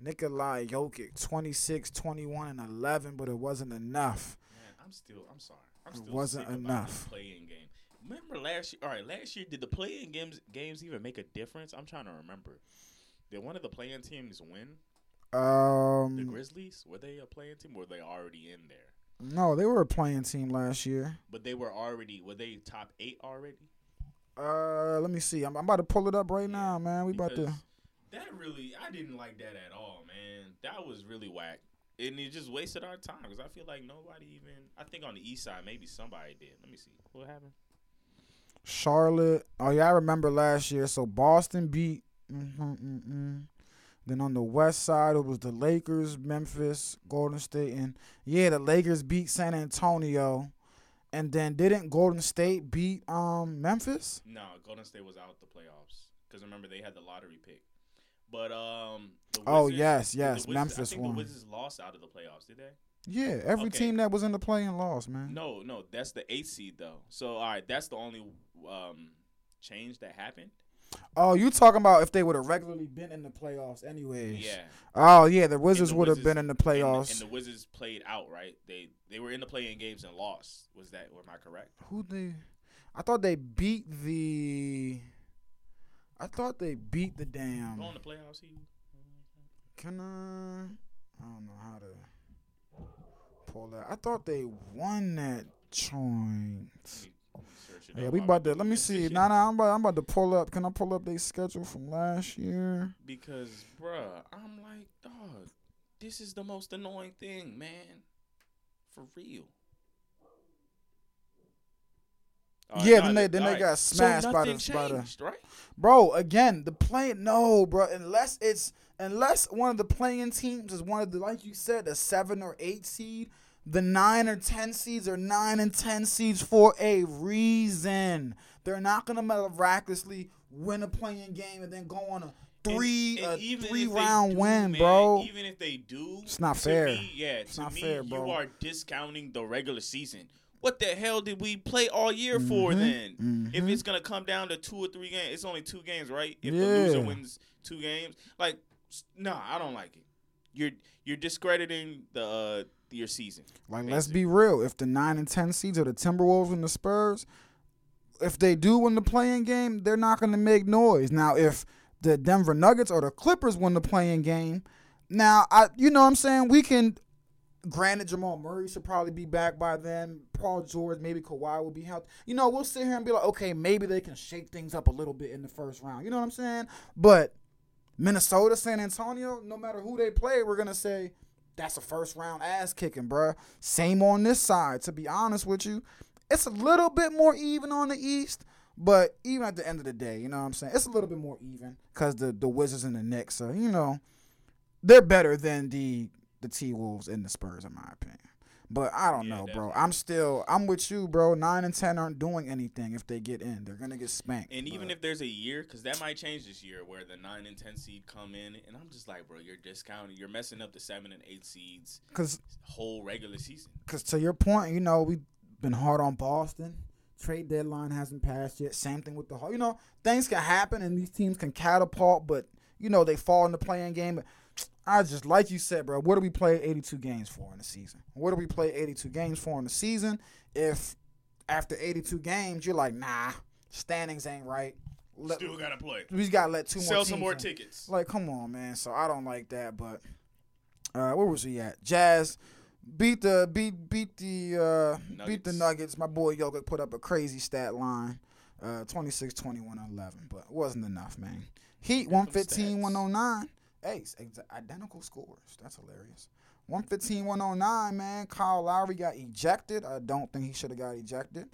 Nikolai Jokic, 26, 21, and 11, but it wasn't enough. Man, I'm still. I'm sorry. I'm It wasn't enough. About game. Remember last year? All right, last year did the play-in games games even make a difference? I'm trying to remember. Did one of the play-in teams win? Um, The Grizzlies were they a play-in team? Or were they already in there? no, they were a playing team last year. But they were already. Were they top eight already? Uh, let me see. I'm, I'm about to pull it up right now, man. We about to. Because That really, I didn't like that at all, man. That was really whack, and it just wasted our time because I feel like nobody even. I think on the east side, maybe somebody did. Let me see what happened. Charlotte. Oh yeah, I remember last year. So Boston beat. Mm-mm-mm-mm. Then on the west side, it was the Lakers, Memphis, Golden State, and yeah, the Lakers beat San Antonio. And then didn't Golden State beat um Memphis? No, Golden State was out the playoffs because remember they had the lottery pick. But um, Oh, Wizards- yes, yes, Wizards- Memphis won. the Wizards lost out of the playoffs, did they? Yeah, every Okay. team that was in the play-in lost, man. No, no, that's the eighth seed though. So all right, that's the only um change that happened. Oh, you talking about if they would have regularly been in the playoffs, anyways? Yeah. Oh yeah, the Wizards would have been in the And the- playoffs. And the, Wizards played out, right? They they were in the play-in games and lost. Was that am I correct? Who they? I thought they beat the. I thought they beat the damn. Go in the playoffs, he Can I? I don't know how to pull that. I thought they won that joint. Yeah, we about to. Let me see. Nah, nah. I'm about, I'm about to pull up. Can I pull up their schedule from last year? Because, bruh, I'm like, dog, this is the most annoying thing, man. For real. All Yeah, then they- then they all got So smashed by nothing the- by the- right? Bro, again, the play-in no, bro. Unless it's unless one of the play-in teams is one of the like you said, a seven or eight seed, the nine or ten seeds are nine and ten seeds for a reason. They're not gonna miraculously win a play-in game and then go on a three And- and a even three round do, win, man, bro. Even if they do, It's not fair. me, yeah, It's to not me, fair, bro. you are discounting the regular season. What the hell did we play all year for then? If mhm. it's gonna come down to two or three games, it's only two games, right? If the loser wins two games, like, no, nah, I don't like it. You're you're discrediting the uh, your season. Like, let's be real. If the nine and ten seeds are the Timberwolves and the Spurs, if they do win the play-in game, they're not going to make noise. Now, if the Denver Nuggets or the Clippers win the play-in game, now I, you know, what I'm saying we can. Granted, Jamal Murray should probably be back by then. Paul George, maybe Kawhi will be healthy. You know, we'll sit here and be like, okay, maybe they can shake things up a little bit in the first round. You know what I'm saying? But Minnesota, San Antonio, no matter who they play, we're gonna say that's a first round ass kicking, bruh. Same on this side. To be honest with you, it's a little bit more even on the East, but even at the end of the day, you know what I'm saying? It's a little bit more even because the the Wizards and the Knicks, are, you know, they're better than the the T Wolves and the Spurs, in my opinion. But I don't Yeah, know, bro. I'm still I'm with you, bro. Nine and ten aren't doing anything if they get in. They're gonna get spanked. And even if there's a year, because that might change this year, where the nine and ten seed come in, and I'm just like, bro, you're discounting, you're messing up the seven and eight seeds Cause, whole regular season. cause to your point, you know, we've been hard on Boston. Trade deadline hasn't passed yet. Same thing with the whole. You know, things can happen and these teams can catapult, but you know they fall in the play-in game. I just like you said, bro. What do we play 82 games for in the season? What do we play 82 games for in the season? If after 82 games you're like, nah, standings ain't right. Let, Still gotta play. we just gotta let two more Sell some more in. tickets. Like, come on, man. So I don't like that. But uh, where was he at? Jazz beat the beat beat the uh, beat the Nuggets. My boy Jokic put up a crazy stat line, uh, 26, 21, 11, but it wasn't enough, man. Heat them 115, 109. It's identical scores. That's hilarious. 115, 109, man. Kyle Lowry got ejected. I don't think he should have got ejected.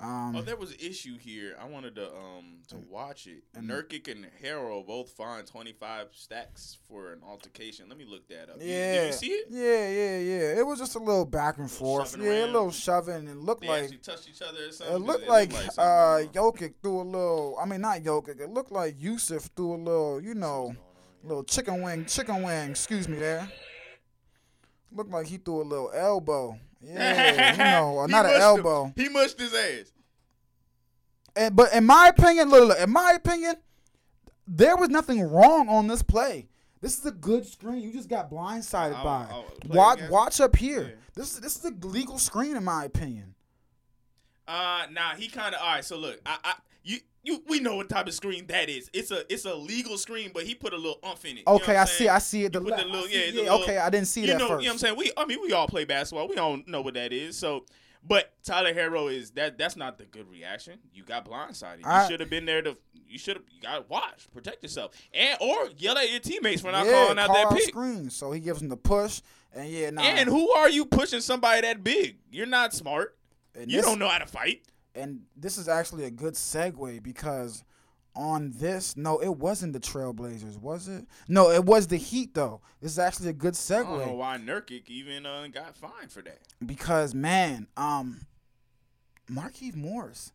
Um, Oh, there was an issue here. I wanted to um to watch it. and- Nurkic and Herro both fined twenty five stacks for an altercation. Let me look that up. Yeah. Did you see it? Yeah, yeah, yeah. It was just a little back and forth. Yeah, a little shoving and it looked They like touched each other or something. it looked like, something uh going on. Jokic threw a little. I mean, not Jokic. It looked like Jusuf threw a little. You know, What's going on here? little chicken wing, chicken wing. Excuse me, there. Looked like he threw a little elbow. Yeah, you know, not an mushed him. elbow. He mushed his ass. And, but in my opinion, look, look, in my opinion, there was nothing wrong on this play. This is a good screen. You just got blindsided I'll- by. I'll Watch, again. watch up here. Yeah. This is this is a legal screen in my opinion. Uh, nah, he kind of all right. So look, I, I, you, you, we know what type of screen that is. It's a, it's a legal screen, but he put a little umph in it. You know Okay, I see. I see it. The put the little- see- yeah, yeah. little- Okay, I didn't see that know, first. you know what I'm saying? We, I mean, we all play basketball. We don't know what that is. So, but Tyler Herro is that. That's not the good reaction. You got blindsided. You should have been there to. You should have. You got watch, protect yourself, and or yell at your teammates for not yeah, calling out call that out pick. screens. So he gives him the push, and yeah, nah. And who are you pushing somebody that big? You're not smart. And You this- don't know how to fight. And this is actually a good segue because on this, no, it wasn't the Trailblazers, was it? No, it was the Heat though. This is actually a good segue. I don't know why Nurkic even uh, got fined for that. because man, um, Markieff Morris,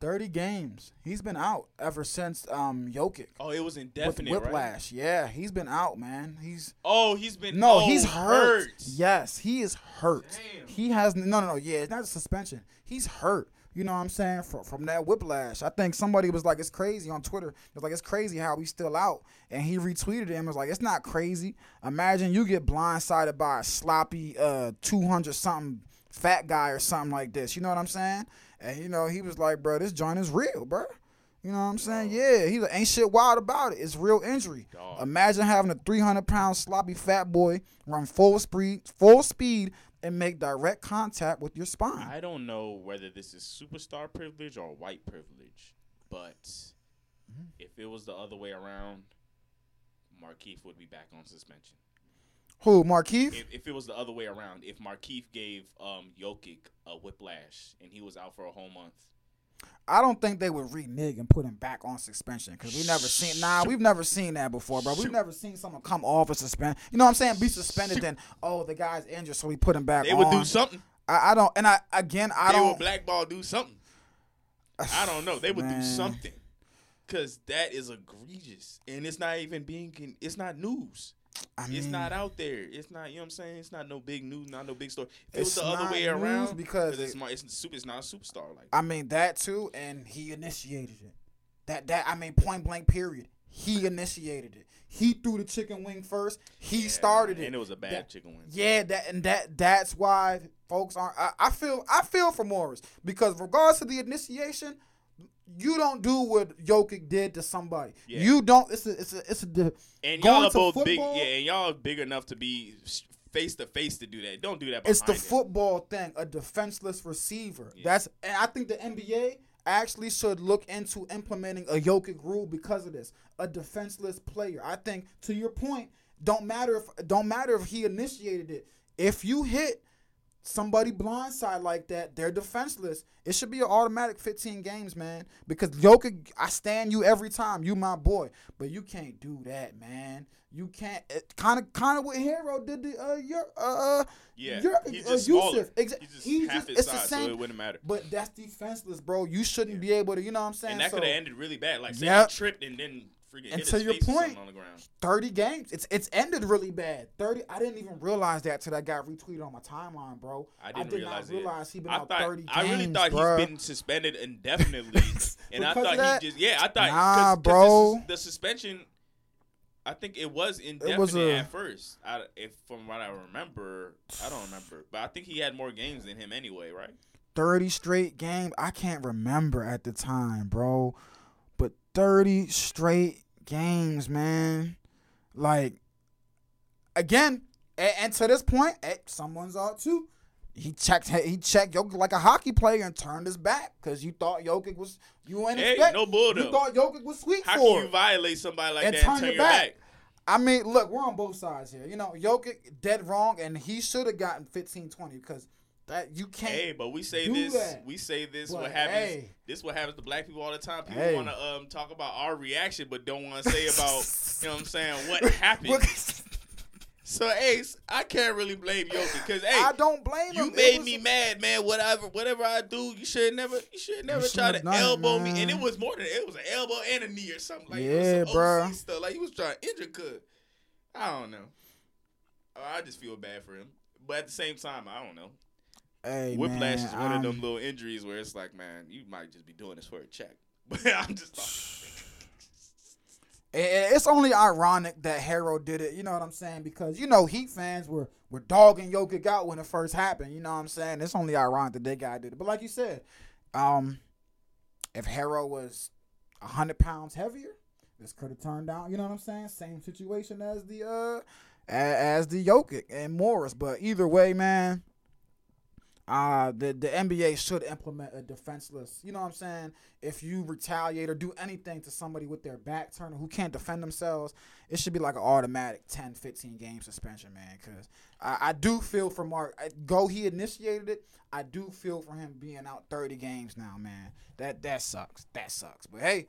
thirty games. He's been out ever since um Jokic. Oh, it was With indefinite, right? whiplash, yeah, he's been out, man. He's Oh, he's been no, oh, he's hurt. hurt. Yes, he is hurt. Damn. He has no, no, no. Yeah, it's not a suspension. He's hurt. You know what I'm saying? From, from that whiplash. I think somebody was like, "It's crazy" on Twitter. It's like, "It's crazy how he's still out," and he retweeted him. It was like, "It's not crazy. Imagine you get blindsided by a sloppy, uh, 200 something fat guy or something like this. You know what I'm saying?" And you know, he was like, "Bro, this joint is real, bro." You know what I'm saying? Yeah, he ain't shit wild about it. It's real injury. Dog. Imagine having a 300 pound sloppy fat boy run full speed, full speed, and make direct contact with your spine. I don't know whether this is superstar privilege or white privilege, but Mm-hmm. if it was the other way around, Markieff would be back on suspension. Who, Markieff? If, if it was the other way around, if Markieff gave um Jokic a whiplash and he was out for a whole month, I don't think they would renege and put him back on suspension because we never seen. Nah, we've never seen that before, bro. We've Shoot. never seen someone come off a suspend. You know what I'm saying? Be suspended, then oh the guy's injured, so we put him back. they would do something. I, I don't, and I again I they don't. They would blackball do something. I don't know. They would Man. do something. Cause that is egregious, and it's not even being. It's not news. I it's not out there. It's not. You know what I'm saying? It's not no big news. Not no big story. If it was It's the other way around, because it's it- It's super. It's not a superstar like. I mean that too, and he initiated it. That that I mean point blank period. He initiated it. He threw the chicken wing first. He Yeah, started it. and it was a bad That- chicken wing. Yeah, that and that that's why folks aren't. I, I feel I feel for Morris because regards to the initiation, you don't do what Jokic did to somebody. Yeah. You don't. It's a it's a it's a. And y'all are both football- big. Yeah, and y'all are big enough to be face to face to do that. Don't do that. It's the it. football thing. A defenseless receiver. Yeah. That's and I think the NBA actually should look into implementing a Jokic rule because of this. A defenseless player. I think to your point, don't matter if don't matter if he initiated it. If you hit somebody blindside like that, they're defenseless. It should be an automatic 15 games, man. Because Jokic, I stand you every time. You my boy, but you can't do that, man. You can't. Kind of, kind of what Herro did to uh, your uh, Yeah, your, he's uh, just. Jusuf. Exa- He's just he's half just- his it's the size, so it wouldn't matter. But that's defenseless, bro. You shouldn't be able to. You know what I'm saying? And that So, could have ended really bad. Like say Yep. he tripped and then freaking And to your point, on the ground. 30 games. It's it's ended really bad. 30. I didn't even realize that till that got retweeted on my timeline, bro. I didn't did realize not it. realize he been I out thought 30 games. I really thought bruh. he's been suspended indefinitely, and I thought he just yeah I thought Nah, 'cause- 'cause bro. the, the suspension. I think it was indefinite was a- at first. I, if from what I remember, I don't remember, but I think he had more games than him anyway, right? 30 straight games. I can't remember at the time, bro. But 30 straight games, man. Like, again, and, and to this point, eh, someone's out too. He checked. He checked Jokic like a hockey player and turned his back because you thought Jokic was. You ain't Hey, expect. no bull You thought Jokic was sweet How for can you violate somebody like And that turn and turn your your back. back? I mean, look, we're on both sides here. You know, Jokic dead wrong, and he should have gotten 15, 20 because that you can't. Hey, but we say this. that. We say this. But what happens? hey. This what happens to black people all the time. People Hey. want to um talk about our reaction, but don't want to say about you know what I'm saying what happened. So Ace, I can't really blame Jokic because hey, I don't blame him. you It made was- me mad, man. Whatever, whatever I do, you should never, you should never try shouldn't to it, elbow me. And it was more than it was an elbow and a knee or something like Yeah, some bruh. OC stuff. Like he was trying to injure Cud. I don't know. I just feel bad for him, but at the same time, I don't know. Hey, Whiplash man, is one I'm- of them little injuries where it's like, man, you might just be doing this for a check. But I'm just It's only ironic that Herro did it. You know what I'm saying? Because you know Heat fans were were dogging Jokic out when it first happened. You know what I'm saying? It's only ironic that that guy did it. But like you said, Um, if Herro was hundred pounds heavier, this could have turned out. You know what I'm saying? Same situation as the uh, as the Jokic and Morris. But either way, man. Uh, the the NBA should implement a defenseless. You know what I'm saying? If you retaliate or do anything to somebody with their back turner who can't defend themselves, it should be like an automatic 10, 15 game suspension, man. Because I, I do feel for Mark. Go, he initiated it. I do feel for him being out 30 games now, man. That that sucks. That sucks. But hey,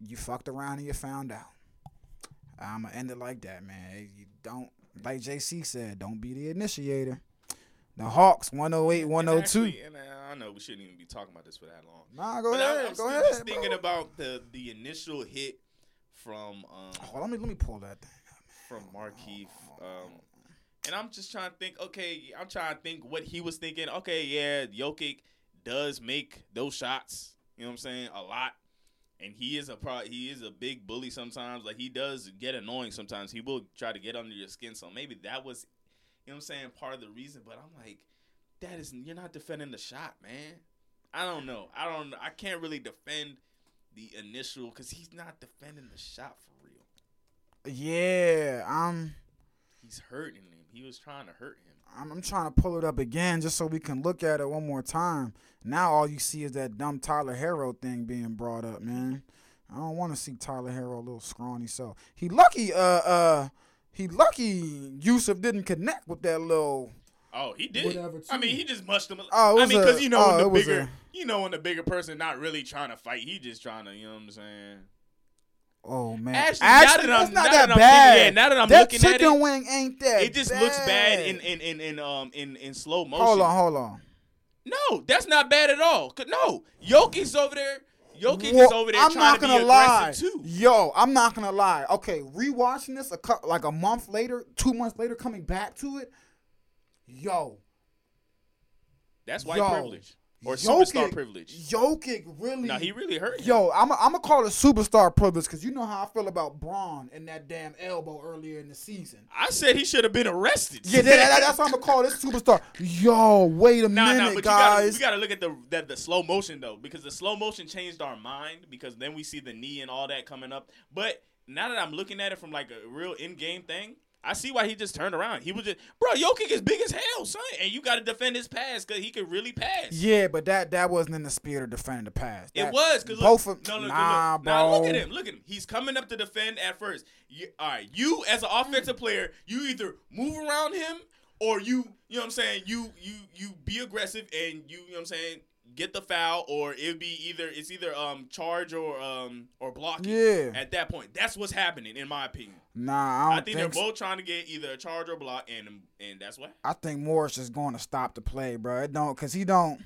you fucked around and you found out. I'ma end it like that, man. You don't like JC said, don't be the initiator. The Hawks 108, 102. Actually, uh, I know we shouldn't even be talking about this for that long. Nah, go But I- ahead. I'm go ahead. just thinking about the the initial hit from um Oh, let me let me pull that thing. from Markieff. Um, and I'm just trying to think. Okay, I'm trying to think what he was thinking. Okay, yeah, Jokic does make those shots. You know what I'm saying? A lot. And he is a pro. He is a big bully sometimes. Like he does get annoying sometimes. He will try to get under your skin. So maybe that was, know what I'm saying, part of the reason. But I'm like, that is you're not defending the shot, man. I don't know. I don't. I can't really defend the initial because he's not defending the shot for real. Yeah, I'm, He's hurting him. He was trying to hurt him. I'm I'm trying to pull it up again just so we can look at it one more time. Now all you see is that dumb Tyler Herro thing being brought up, man. I don't want to see Tyler Herro a little scrawny. So he lucky, uh, uh, he lucky Jusuf didn't connect with that little. Oh, he did. I mean, he just mushed him. Oh, it I mean, because you know oh, when the bigger, a- you know when the bigger person not really trying to fight, he just trying to, you know what I'm saying? Oh man, Actually, now that I'm- that's not now that that I'm bad. thinking- yeah, now that I'm that looking at it, chicken wing ain't that. It just looks bad in in in in um in in slow motion. Hold on, hold on. No, that's not bad at all. No, Yoki's over there. Jokic is Well, over there I'm trying not gonna be lie. aggressive too. Yo, I'm not gonna lie. Okay, rewatching this a cou- like a month later, two months later, coming back to it. Yo, That's white Yo, privilege or superstar Jokic- privilege. Jokic really. No, he really hurt. him. Yo, I'm I'm gonna call it superstar privilege because you know how I feel about Braun and that damn elbow earlier in the season. I said he should have been arrested. Yeah, that, that- that's what I'm gonna call this superstar. Yo, wait a Nah, minute, nah, but you guys. gotta, we gotta look at the that the slow motion though, because the slow motion changed our mind because then we see the knee and all that coming up. But now that I'm looking at it from like a real in game thing, I see why he just turned around. He was just, bro, Jokic is big as hell, son, and you got to defend his pass because he could really pass. yeah, but that that wasn't in the spirit of defending the pass. It was because both look, of no, look, nah, look, bro. Nah, look at him. Look at him. He's coming up to defend at first. You, all right, you as an offensive player, you either move around him or you, you know what I'm saying. You you you be aggressive and you, you know what I'm saying. Get the foul, or it'd be either it's either um charge or um or blocking. Yeah. At that point, that's what's happening, in my opinion. Nah, I don't I think they're so. both trying to get either a charge or block, and and that's what. I think Morris is going to stop the play, bro. It don't, cause he don't.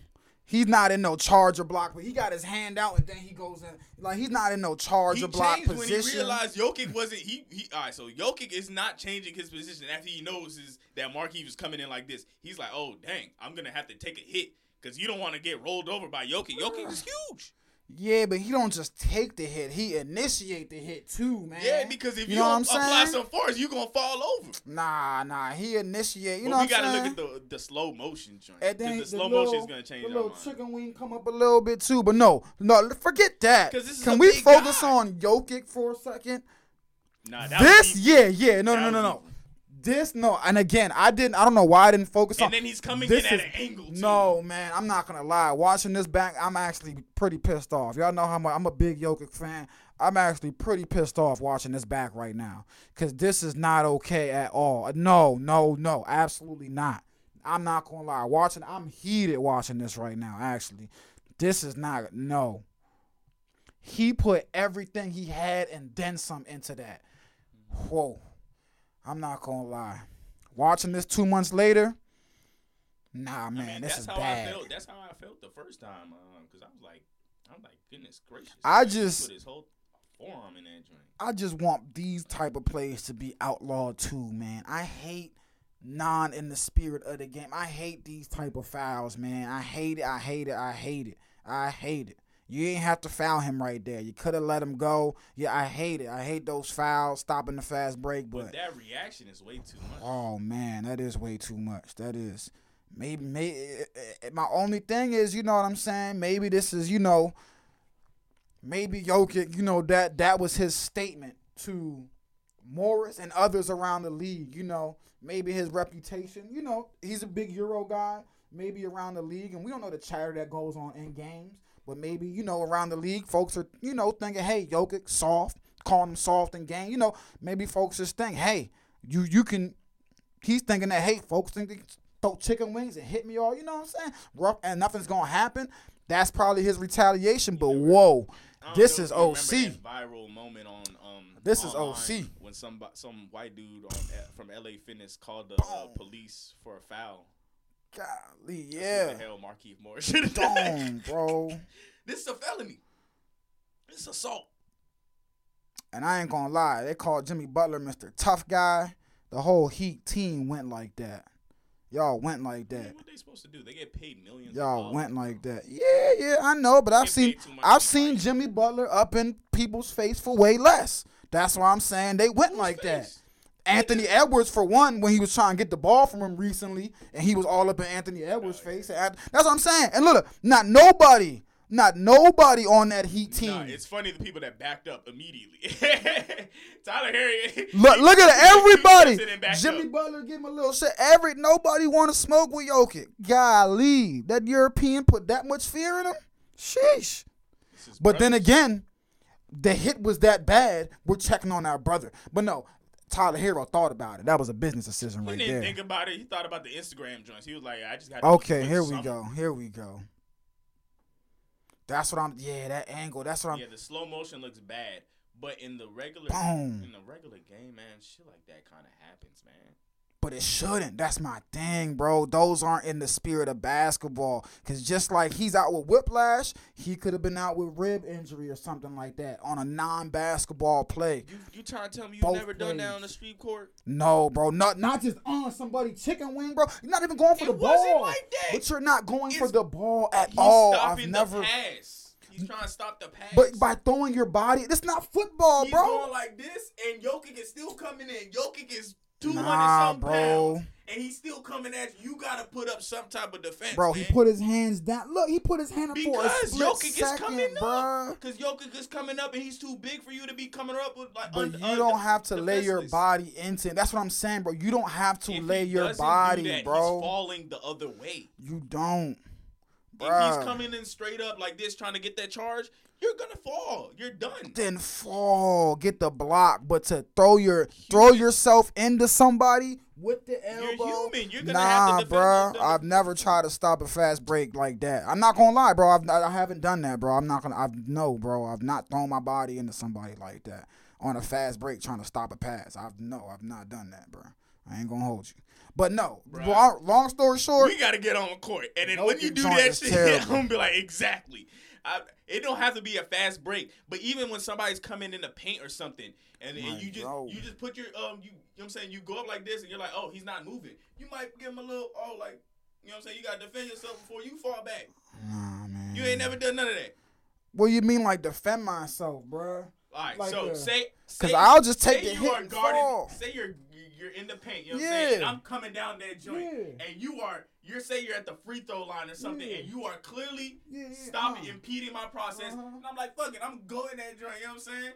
He's not in no charger block, but he got his hand out and then he goes in. Like he's not in no charger He block changed when he realized Jokic wasn't he. he all right, so Jokic is not changing his position after he knows is that Marquis was coming in like this. He's like, oh dang, I'm gonna have to take a hit because you don't want to get rolled over by Jokic. Jokic is huge. yeah, but he don't just take the hit; he initiate the hit too, man. Yeah, because if you, know don't apply saying? some force, you gonna fall over. Nah, nah, he initiate. You but know we gotta saying? look at the the slow motion joint. And 'cause then the slow little, motion is gonna change the little mind. chicken wing come up a little bit too, but no, no, forget that. 'Cause this is Can we focus guy. on Jokic for a second? Nah, that This, yeah, yeah, no, no, no, was no. This, no, and again, I didn't. I don't know why I didn't focus on. And then he's coming this in at is- an angle. Too. No, man, I'm not gonna lie. Watching this back, I'm actually pretty pissed off. Y'all know how much I'm a big Jokic fan. I'm actually pretty pissed off watching this back right now because this is not okay at all. No, no, no, absolutely not. I'm not gonna lie. Watching, I'm heated watching this right now. Actually, this is not no. He put everything he had and then some into that. Whoa, I'm not gonna lie. Watching this two months later, nah, man, I mean, this that's is how bad. I felt. That's how I felt the first time. Um, because I was like, I'm like, goodness gracious. I man, just- put his whole forearm in that joint. I just want these type of plays to be outlawed too, man. I hate non in the spirit of the game. I hate these type of fouls, man. I hate it. I hate it. I hate it. I hate it. You ain't have to foul him right there. You could have let him go. Yeah, I hate it. I hate those fouls, stopping the fast break. But But that reaction is way too much. oh man, that is way too much. That is. maybe, may eh, eh, eh, my only thing is, you know what I'm saying? Maybe this is, you know, maybe Jokic, you know, that that was his statement to Morris and others around the league. You know, maybe his reputation. You know, he's a big Euro guy. Maybe around the league, and we don't know the chatter that goes on in games. But maybe you know around the league, folks are you know thinking, hey, Jokic soft, calling him soft in game. You know, maybe folks just think, hey, you you can. He's thinking that, hey, folks think they throw chicken wings and hit me all. You know what I'm saying? Rough and nothing's gonna happen. That's probably his retaliation. But whoa, this is if you remember OC. viral moment on um. This is OC. When some some white dude on from LA Fitness called the uh, police for a foul. Golly, yeah. What the hell, Markieff Morris should have done. Bro. This is a felony. This is assault. And I ain't gonna lie, they called Jimmy Butler Mr. Tough Guy. The whole Heat team went like that. Y'all went like that. What they supposed to do? They get paid millions. Y'all went like that. Yeah, yeah, I know, but I've seen paid too much I've seen. Jimmy Butler up in people's face for way less. That's why I'm saying they went Whose like that. Anthony Edwards, for one, when he was trying to get the ball from him recently, and he was all up in Anthony Edwards' face. That's what I'm saying. And look, not nobody, not nobody on that Heat team. Nah, it's funny the people that backed up immediately. Tyler Herro. Look, look at everybody. Jimmy up. Butler give him a little shit. Every nobody want to smoke with Jokic. Golly, that European put that much fear in him. Sheesh. But then again, the hit was that bad. We're checking on our brother. But no, Tyler Herro thought about it. That was a business decision he right didn't there. think about it. He thought about the Instagram joints. He was like, I just got. Okay, here we go. Here we go. That's what I'm. Yeah, that angle. That's what I'm. Yeah, the slow motion looks bad, but in the regular Boom. in the regular game, man, shit like that kind of happens, man. But it shouldn't. That's my thing, bro. Those aren't in the spirit of basketball. Cause just like he's out with whiplash, he could have been out with rib injury or something like that on a non-basketball play. You you trying to tell me you Both never done that on the street court? No, bro. Not not just on somebody chicken wing, bro. You're not even going for It the wasn't ball. like that. But you're not going for the ball at He's all. I've never. the pass. He's trying to stop the pass. But by throwing your body, it's not football, he's bro. going like this, and Jokic is still coming in. Jokic is two hundred Nah, some bro. pounds, and he's still coming at you. You gotta put up some type of defense, Bro, man. he put his hands down. Look, he put his hand up for a because split Jokic is second, coming bro. up. Because Jokic is coming up, and he's too big for you to be coming up with like. But un- you un- don't have to lay your body into. It. That's what I'm saying, bro. You don't have to If lay your body, that, bro. He's falling the other way. You don't, If bro. he's coming in straight up like this, trying to get that charge, you're gonna fall. You're done. Then fall, get the block, but to throw your throw yourself into somebody with the elbow. human. You're gonna nah, have to defend bro. I've never tried to stop a fast break like that. I'm not gonna lie, bro. I've, I haven't done that, bro. I'm not gonna. I've no, bro. I've not thrown my body into somebody like that on a fast break trying to stop a pass. I've no, I've not done that, bro. I ain't gonna hold you. But no, long, long story short, We gotta get on the court, and then No, when you do that shit. I'm gonna be like, exactly. I, it don't have to be a fast break, but even when somebody's coming in the paint or something, and, and you just bro. you just put your um you, you know what I'm saying you go up like this, and you're like, oh, he's not moving. You might give him a little oh like you know what I'm saying. You gotta defend yourself before you fall back. nah, man. You ain't never done none of that. What you mean, like defend myself, bro? All right, Like so the- say Cause I'll just take say the you hit are and guarding. fall. Say you're you're in the paint. You know what I'm saying? And I'm coming down that joint, Yeah. and you are you're say you're at the free throw line or something, Yeah. and you are clearly Yeah, yeah, stopping, uh. impeding my process. Uh-huh. And I'm like, fuck it, I'm going that joint. You know what I'm saying?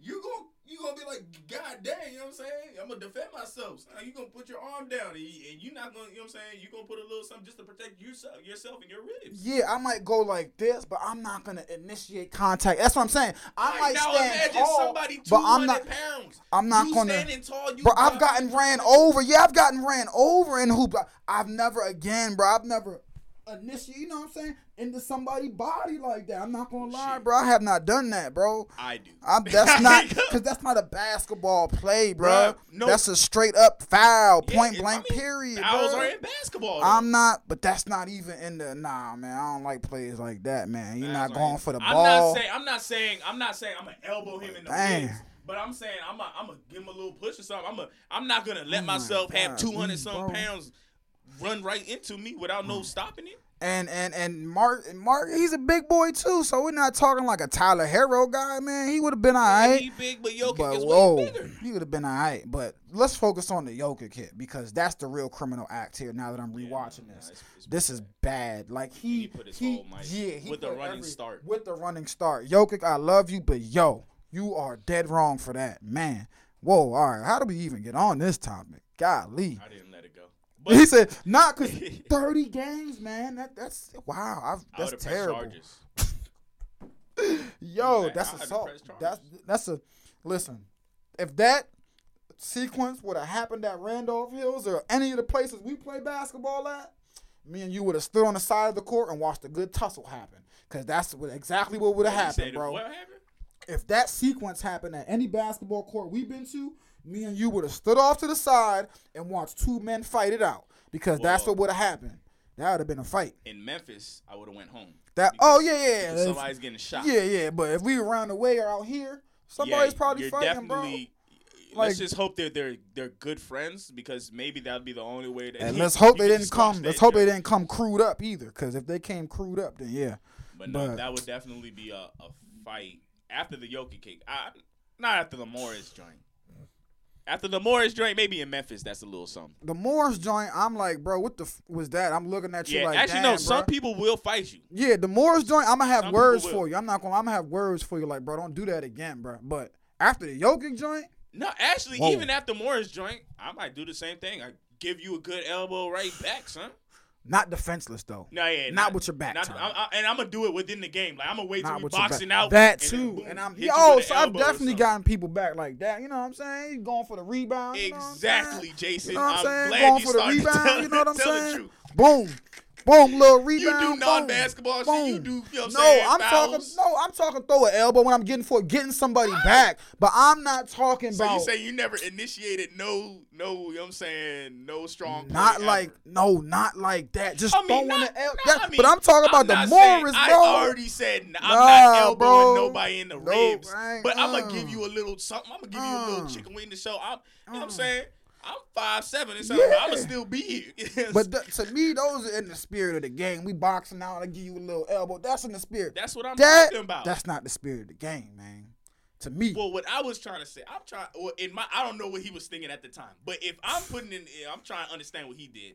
You gon' you gonna be like, God damn, you know what I'm saying? I'm gonna defend myself. So you gonna put your arm down, and you- and you not gonna, you know what I'm saying? You gonna put a little something just to protect yourself, yourself and your ribs. Yeah, I might go like this, but I'm not gonna initiate contact. That's what I'm saying. I Like, might now stand imagine tall, somebody 200 but I'm not. pounds. I'm not you gonna- standing tall. You Bro, I've gotten ran over. Yeah, I've gotten ran over in hoop. I've never again, bro. I've never initiate. You know what I'm saying? Into somebody's body like that. I'm not gonna lie, Shit. bro. I have not done that, bro. I do. I'm, that's not because that's not a basketball play, bro. No. That's a straight up foul, Yeah, point it- I blank, mean, period. Fouls bro. are in basketball. though. I'm not, but that's not even in the nah, man. I don't like plays like that, man. You're not going in- for the I'm ball. not saying. I'm not saying. I'm not saying. I'm gonna elbow him in the ribs. But I'm saying I'm gonna I'm gonna give him a little push or something. I'm gonna, I'm not gonna let Oh my myself have 200 mm, some pounds run right into me without no hmm. stopping it. And and and Mark Mark, he's a big boy too. So we're not talking like a Tyler Herro guy, man. He would have been alright. He big, but Jokic But is whoa, way bigger. he would have been alright. But let's focus on the Jokic hit because that's the real criminal act here. Now that I'm Yeah, rewatching nah, this, it's this is bad. Like he, he put his he- whole might yeah, he with the running start. with the running start. Jokic, I love you, but yo, you are dead wrong for that, man. Whoa, all right. How do we even get on this topic? Golly. I didn't go. he said, "Not cause thirty games, man. That that's wow. I've, that's pressed terrible. Yo, Like, that's I assault. That's that's a listen. If that sequence would have happened at Randolph Hills or any of the places we play basketball at, me and you would have stood on the side of the court and watched a good tussle happen. Cause that's what, exactly what would have happened, bro. Happened? If that sequence happened at any basketball court we've been to, me and you would have stood off to the side and watched two men fight it out. Because that's what would have happened. That would have been a fight. In Memphis, I would have went home. That Because- oh yeah yeah. somebody's getting shot. Yeah, yeah, but if we around the way or out here, somebody's Yeah, probably fighting, bro. Like- let's just hope that they're they're good friends because maybe that'd be the only way that. And he- let's hope they didn't come. Let's hope they didn't come crewed up either. Because if they came crewed up, then yeah. But no, that would definitely be a, a fight after the Jokic. I, not after the Morris joint. After the Morris joint, maybe in Memphis, that's a little something. The Morris joint, I'm like, bro, what the f- was that? I'm looking at you Yeah, like, actually, damn, no. Some bro. people will fight you. Yeah, the Morris joint, I'm gonna have Some words for you. I'm not gonna. I'm gonna have words for you, like, bro, don't do that again, bro. But after the Jokic joint, No, actually, Whoa. even after Morris joint, I might do the same thing. I give you a good elbow right back, son. Not defenseless though. No, yeah, Not with your back Not. I, I, and I'm gonna do it within the game. Like I'm gonna wait till Not your boxing out. That and too, boom, and I'm yo. Oh, so I've definitely gotten people back like that. You know what I'm saying? He's going for the rebound. you know what I'm saying? Exactly, Jason. You know what I'm I'm saying? Going you for the rebound. tell- you know what I'm the saying? Boom, boom, little You rebound. do boom, non-basketball shit. You do, you know what I'm no, saying? I'm talking. No, I'm talking. Throw an elbow when I'm getting for getting somebody back. But I'm not talking about So you say you never initiated no, no, you know what I'm saying? No strong. not like ever. no, not like that. Just I mean, throwing not, the el- nah, I mean, But I'm talking about the Morris, saying- Morris, I bro. already said I'm Nah, not elbowing bro. nobody in the No, ribs, ain't- but I'm uh. gonna give you a little something. I'm gonna give you a little Uh. chicken wing to show. I'm, you know what I'm Uh. saying? I'm five seven, and so Yeah. I'm gonna still be here. But th- to me, those are in the spirit of the game. We boxing out. I give you a little elbow. That's in the spirit. that's what I'm that talking about. that's not the spirit of the game, man. To me, Well, what I was trying to say, I'm trying. Well, in my, I don't know what he was thinking at the time, but if I'm putting in, I'm trying to understand what he did.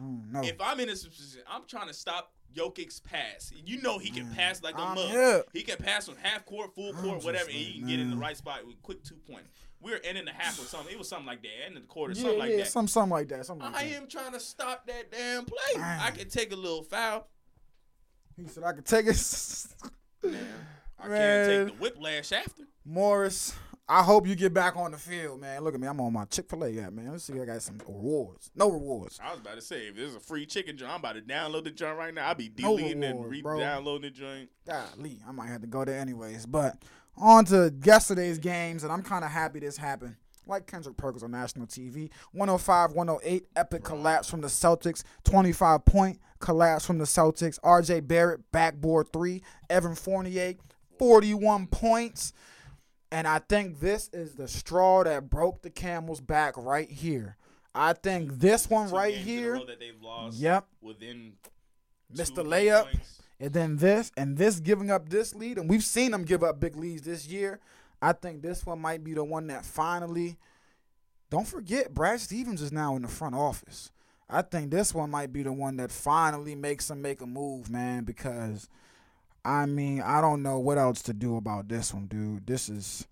Mm, no. If I'm in this position, I'm trying to stop Jokic's pass. You know he can pass like a I'm mug. He can pass from half court, full I'm court, whatever, and he can get in the right spot with quick two point. We're ending the half or something. It was something like that, ending the quarter, yeah, something like that. some something like that. Something like I that. am trying to stop that damn play. Man. I can take a little foul. He said I could take it. I Man. can't take the whiplash after. Morris, I hope you get back on the field, man. Look at me, I'm on my Chick Fil A app, man. Let's see, if I got some rewards. No rewards. I was about to say, if there's a free chicken joint, I'm about to download the joint right now. I'll be No deleting and reward, bro. re-downloading the joint. Golly, I might have to go there anyways. But on to yesterday's games, and I'm kind of happy this happened. Like Kendrick Perkins on national TV, 105 108, epic collapse from the Celtics, 25 point collapse from the Celtics. RJ Barrett, backboard three. Evan Fournier, 41 points. And I think this is the straw that broke the camel's back right here. I think this one Two right games in a here. row that they've lost Yep. within Missed the layup. points. And then this and this giving up this lead, and we've seen them give up big leads this year. I think this one might be the one that finally. Don't forget, Brad Stevens is now in the front office. I think this one might be the one that finally makes them make a move, man. Because, I mean, I don't know what else to do about this one, dude. This is,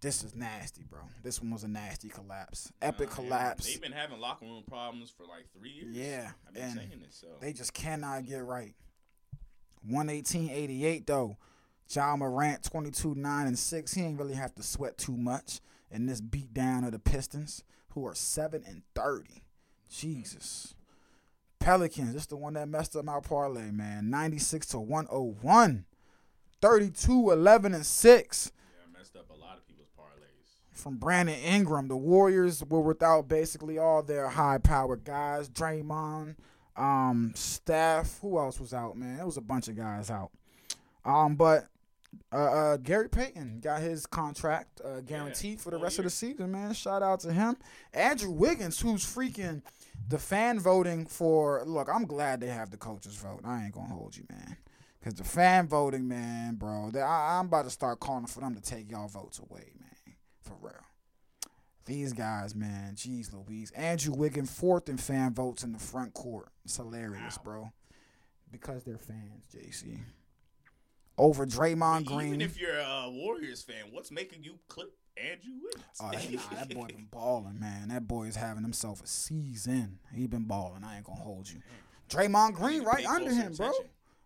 this is nasty, bro. This one was a nasty collapse, epic yeah, collapse. They've been having locker room problems for like three years. Yeah, I've been and saying this. So They just cannot get right. 118.88 though. Ja Morant 22 9 and 6. He ain't really have to sweat too much in this beat down of the Pistons, who are 7 and 30. Jesus. Pelicans, this the one that messed up my parlay, man. 96 to 101. 32 11 and 6 yeah, messed up a lot of people's parlays. from Brandon Ingram. The Warriors were without basically all their high powered guys. Draymond, um, Steph, who else was out, man? It was a bunch of guys out. Um, but uh, uh Gary Payton got his contract uh, guaranteed for the full rest of the season, man. Shout out to him. Andrew Wiggins, who's freaking the fan voting for look, I'm glad they have the coaches vote. I ain't gonna hold you, man. Cause the fan voting, man, bro, they, I, I'm about to start calling for them to take y'all votes away, man. For real. These guys, man, jeez Louise. Andrew Wiggin fourth in fan votes in the front court. It's hilarious, bro. Because they're fans, JC. Over Draymond Green. Even if you're a uh, Warriors fan, what's making you clip Andrew Wiggins? Oh, that, nah, that boy been balling, man. That boy is having himself a season. He been balling. I ain't gonna hold you. Mm. Draymond Green right under him, bro.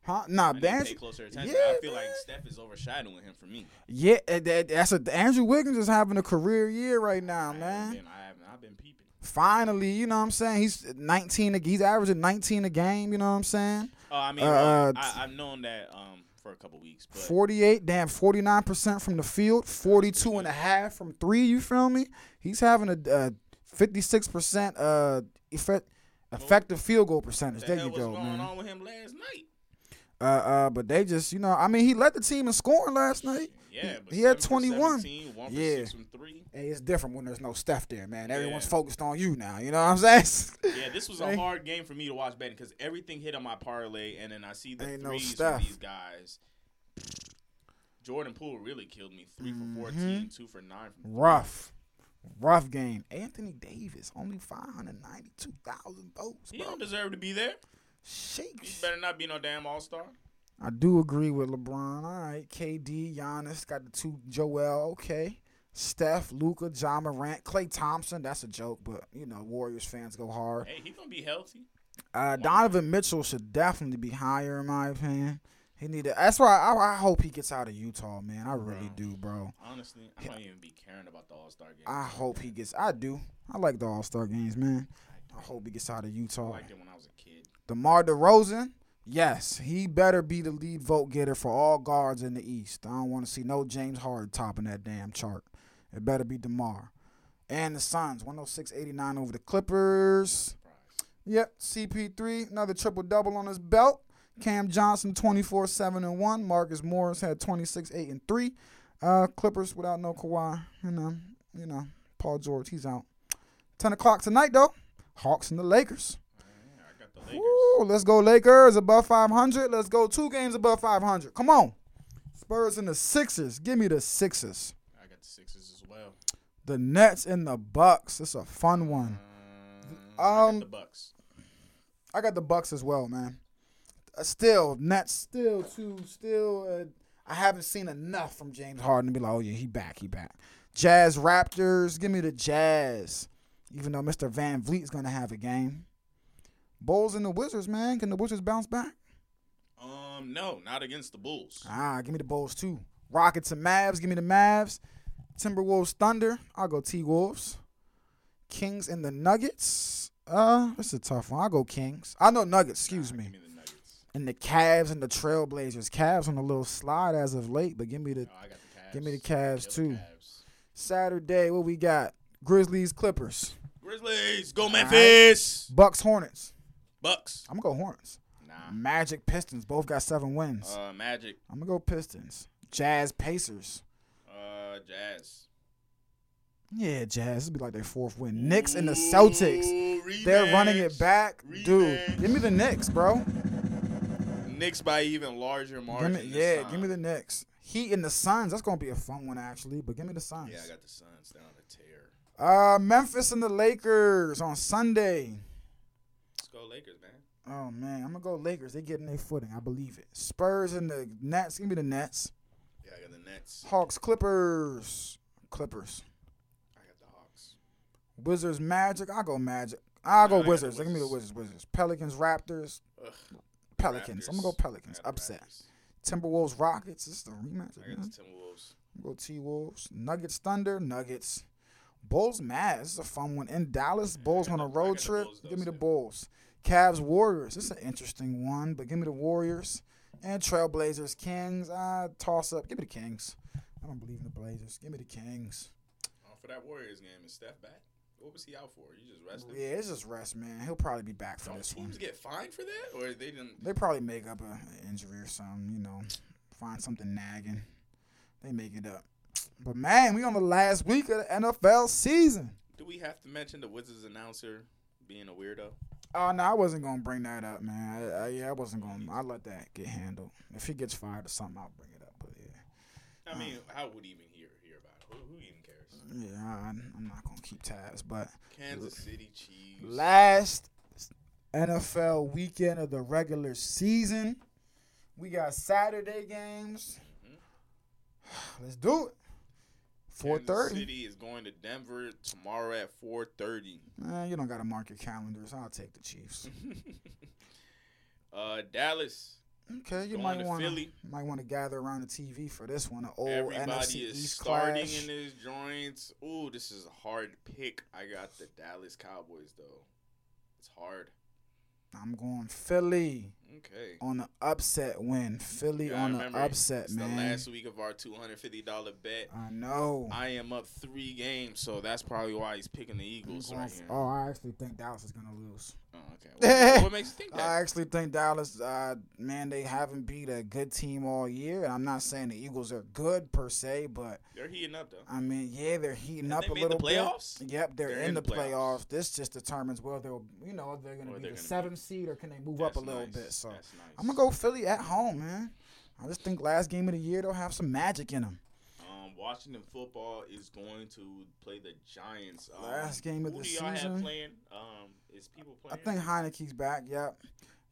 Huh? Nah, to pay closer attention. Yeah, I feel like. Steph is overshadowing him for me. Yeah, that, that's a Andrew Wiggins is having a career year right now, I man. been- I haven't. I've been peeping. Finally, you know what I'm saying? He's 19. He's averaging 19 a game. You know what I'm saying? Oh, I mean, Uh, uh, uh, I, I've known that um for a couple weeks, but 48, damn, 49% from the field, 42 and a half from three. You feel me? He's having a, uh 56% uh effect, effective field goal percentage. what There the hell you was go, going man. Uh, uh, but they just, you know, I mean, he led the team in scoring last night. Yeah, but he had 21. one Yeah. three. Hey, it's different when there's no Steph there, man. Everyone's Yeah. focused on you now. You know what I'm saying? Yeah, this was a hard game for me to watch betting because everything hit on my parlay, and then I see the Ain't no threes Steph. from these guys. Jordan Poole really killed me. 3 for 14, two for nine. Rough, rough game. Anthony Davis only 592,000 votes, He bro. don't deserve to be there. Shakes. better not be no damn All Star. I do agree with LeBron. All right, KD, Giannis got the two. Joel, okay. Steph, Luka, Ja Morant, Klay Thompson. That's a joke, but you know Warriors fans go hard. Hey, he gonna be healthy. Uh, Donovan Mitchell should definitely be higher in my opinion. He need to. That's why I, I hope he gets out of Utah, man. I really Bro. do, bro. Honestly, I don't even be caring about the All Star game. I hope he gets. I do. I like the All Star games, man. I hope he gets out of I Utah. liked it when I was a. DeMar DeRozan, yes, he better be the lead vote getter for all guards in the East. I don't want to see no James Harden topping that damn chart. It better be DeMar. And the Suns, 106.89 over the Clippers. Yep, CP3, another triple double on his belt. Cam Johnson, 24 7 and 1. Marcus Morris had 26 8 and 3. Uh, Clippers without no Kawhi. You know, you know, Paul George, he's out. 10 o'clock tonight, though. Hawks and the Lakers. Yeah, I got the Lakers. Ooh, let's go Lakers above 500. Let's go two games above 500. Come on. Spurs and the Sixers. Give me the Sixers. I got the Sixers as well. The Nets and the Bucks. It's a fun one. Um, I Um, got the Bucks. I got the Bucks as well, man. Uh, still, Nets still too still. Uh, I haven't seen enough from James Harden to be like, oh yeah, he back, he back. Jazz Raptors. Give me the Jazz. Even though Mr. VanVleet's gonna have a game. Bulls and the Wizards, man. Can the Wizards bounce back? Um, no, not against the Bulls. Ah, give me the Bulls too. Rockets and Mavs, give me the Mavs. Timberwolves, Thunder, I'll go T Wolves. Kings and the Nuggets. Uh, it's a tough one. I'll go Kings. I know Nuggets, excuse Nah, me. Give me the Nuggets. And the Cavs and the Trailblazers. Cavs on a little slide as of late, but give me the Oh, the Give me the Cavs, the too. Cavs. Saturday. What we got? Grizzlies, Clippers, Grizzlies, go right. Memphis. Bucks, Hornets. Bucks. I'm gonna go Hornets. Nah. Magic, Pistons. Both got seven wins. Uh, Magic. I'm gonna go Pistons. Jazz, Pacers. Uh, Jazz. Yeah, Jazz. This be like their fourth win. Knicks and the Celtics. Ooh, They're running it rematch. back, dude. Give me the Knicks, bro. Knicks by even larger Give margin. me, this yeah, time. give me the Knicks. Heat and the Suns. That's gonna be a fun one actually. But give me the Suns. Yeah, I got the Suns down the tear. uh, Memphis and the Lakers on Sunday. Go Lakers, man. Oh man, I'm gonna go Lakers. They getting their footing. I believe it. Spurs and the Nets. Give me the Nets. Yeah, I got the Nets. Hawks, Clippers. Clippers. I got the Hawks. Wizards, Magic. I'll go Magic. I'll go I got the Wizards. Give me the Wizards. Wizards. Pelicans, Raptors. Ugh, Pelicans. I'm gonna go Pelicans. I Upset. Raptors. Timberwolves, Rockets. This is the rematch. I got the Timberwolves. Go T Wolves. Nuggets Thunder. Nuggets. Bulls Mavs. This is a fun one. In Dallas, Bulls on a road trip. Bulls, though, give me the. Bulls. Cavs Warriors. This is an interesting one, but give me the Warriors. And Trailblazers Kings. I toss up. Give me the Kings. I don't believe in the Blazers. Give me the Kings. Oh, for that Warriors game, is Steph back? What was he out for? You just rested? Yeah, it's just rest, man. He'll probably be back for Don't this one. teams get fined for that, or they didn't? They probably make up a an injury or something, you know, find something nagging. They make it up. But man, we on the last week of the NFL season. Do we have to mention the Wizards announcer being a weirdo? Oh no, I wasn't gonna bring that up, man. I, I, yeah, I wasn't gonna. I let that get handled. If he gets fired or something, I'll bring it up. But yeah, I mean, uh, how would he even hear hear about it? Who, who even cares? yeah, I, I'm not gonna keep tabs. But Kansas City Chiefs. last NFL weekend of the regular season, we got Saturday games. Mm-hmm. Let's do it. Four thirty. City is going to Denver tomorrow at four thirty. Eh, you don't gotta mark your calendars. I'll take the Chiefs. uh, Dallas. Okay, you might want to might want to gather around the TV for this one. An old Everybody NFC is East starting clash. in his joints. Ooh, this is a hard pick. I got the Dallas Cowboys though. It's hard. I'm going Philly Okay. on the upset win. Philly gotta on the remember, upset, it's man. the last week of our two hundred fifty dollar bet. I know. I am up three games, so that's probably why he's picking the Eagles right here. oh, I actually think Dallas is gonna lose. Oh, okay. What, what makes you think that? I actually think Dallas, uh, man, they haven't beat a good team all year. And I'm not saying the Eagles are good per se, but They're heating up though. I mean, yeah, they're heating Have up they a little the playoffs? bit. Yep, they're, They're in, in the the playoffs. playoffs. This just determines whether they'll, you know, if they're gonna be the seventh seed or can they move up a little nice. bit. So That's nice. I'm gonna go Philly at home, man. I just think last game of the year they'll have some magic in them. Um, Washington football is going to play the Giants. Um, Last game of who the do y'all season? have playing? Um, is people I think Heinicke's back. Yep.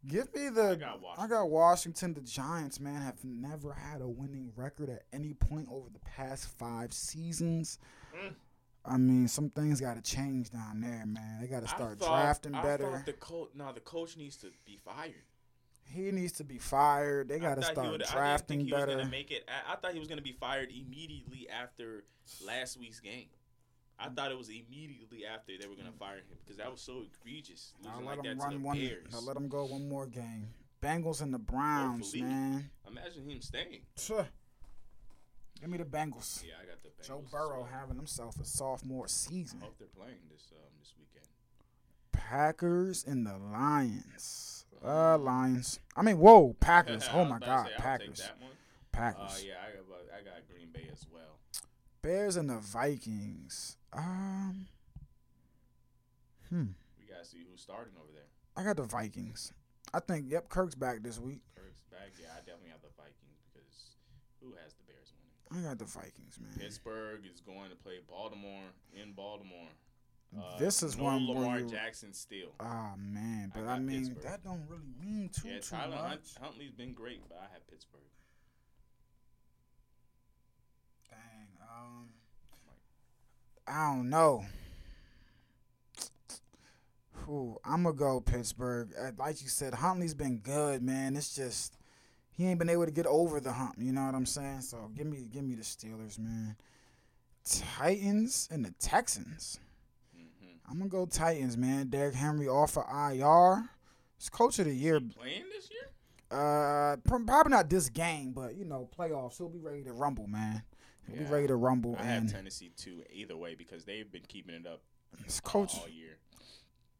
Give me the. I got I Washington. got Washington. The Giants, man, have never had a winning record at any point over the past five seasons. Mm. I mean, some things got to change down there, man. They got to start thought- drafting better. the coach, no, the coach needs to be fired. He needs to be fired. They got to start would- drafting I didn't think he better. was gonna make it. I, I thought he was gonna be fired immediately after last week's game. I thought it was immediately after they were gonna fire him because that was so egregious. I'll let like them that to run the one. Bears. I'll let them go one more game. Bengals and the Browns, Hopefully. man. Imagine him staying. Tuh. Give me the Bengals. Yeah, I got the Bengals. Joe Burrow well. having himself a sophomore season. I hope they're playing this um this weekend. Packers and the Lions. Uh, Lions. I mean, whoa, Packers. Oh my God, say, Packers. that one. Packers. Uh, yeah, I got I got Green Bay as well. Bears and the Vikings. Um. Hmm. We gotta see who's starting over there. I got the Vikings. I think. Yep, Kirk's back this week. Kirk's back. Yeah, I definitely have the Vikings because who has the Bears winning? I got the Vikings, man. Pittsburgh is going to play Baltimore in Baltimore. Uh, This is no one Lamar you- Jackson still. Ah man, but I, got mean Pittsburgh. that don't really mean too Yeah, too Tyler much. Hunt, Huntley's been great, but I have Pittsburgh. Dang. Um. I don't know. Whew, I'm gonna go Pittsburgh. Uh, Like you said, Huntley's been good, man. It's just he ain't been able to get over the hump. You know what I'm saying? So give me, give me the Steelers, man. Titans and the Texans. hmm I'm gonna go Titans, man. Derrick Henry off of IR. It's coach of the year. Playing this year? Uh, probably not this game, but you know, playoffs. He'll be ready to rumble, man. He'll Yeah. be ready to rumble, I have and Tennessee too. Either way, because they've been keeping it up it's coach. all year.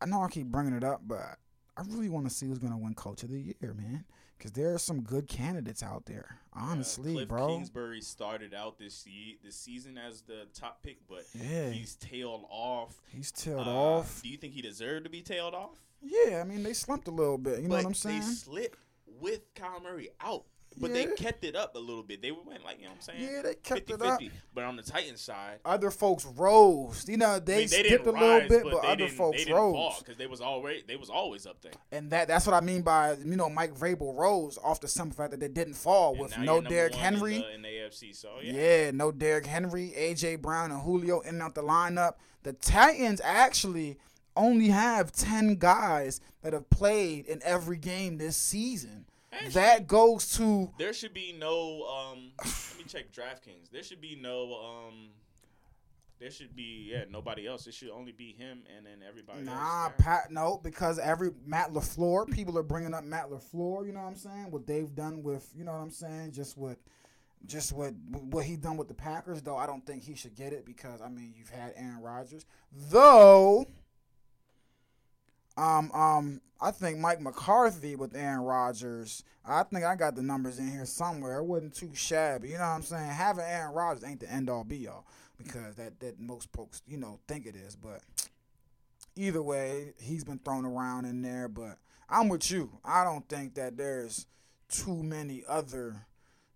I know I keep bringing it up, but I really want to see who's gonna win Coach of the Year, man. Because there are some good candidates out there. Honestly, Cliff bro. Kingsbury started out this this season as the top pick, but Yeah, he's tailed off. he's tailed Uh, off. Do you think he deserved to be tailed off? Yeah, I mean they slumped a little bit. You know what I'm saying? They slipped with Kyle Murray out, but Yeah. they kept it up a little bit. They went like you know what I'm saying. Yeah, they kept 50, it up. 50. But on the Titans side, Other folks rose. You know they, I mean, they skipped didn't a little rise, bit, but, but, other folks they didn't rose. because they was already they was always up there. And that that's what I mean by you know Mike Vrabel rose off the simple fact that they didn't fall And with no Derrick one in Henry. the- in the, AFC. So yeah, Yeah. no Derrick Henry, AJ Brown, and Julio in and out the lineup. The Titans actually only have ten guys that have played in every game this season. That goes to there should be no. Um, let me check DraftKings. There should be no. Um, there should be yeah nobody else. It should only be him and then everybody nah, else. Pat. No, because every Matt LaFleur, people are bringing up Matt LaFleur. You know what I'm saying? What they've done with, you know what I'm saying? Just what, just what what he done with the Packers. Though I don't think he should get it because I mean you've had Aaron Rodgers. Though, um, um, I think Mike McCarthy with Aaron Rodgers. I think I got the numbers in here somewhere. It wasn't too shabby. You know what I'm saying? Having Aaron Rodgers ain't the end all be all because that that most folks you know think it is, but either way, he's been thrown around in there. But I'm with you. I don't think that there's too many other,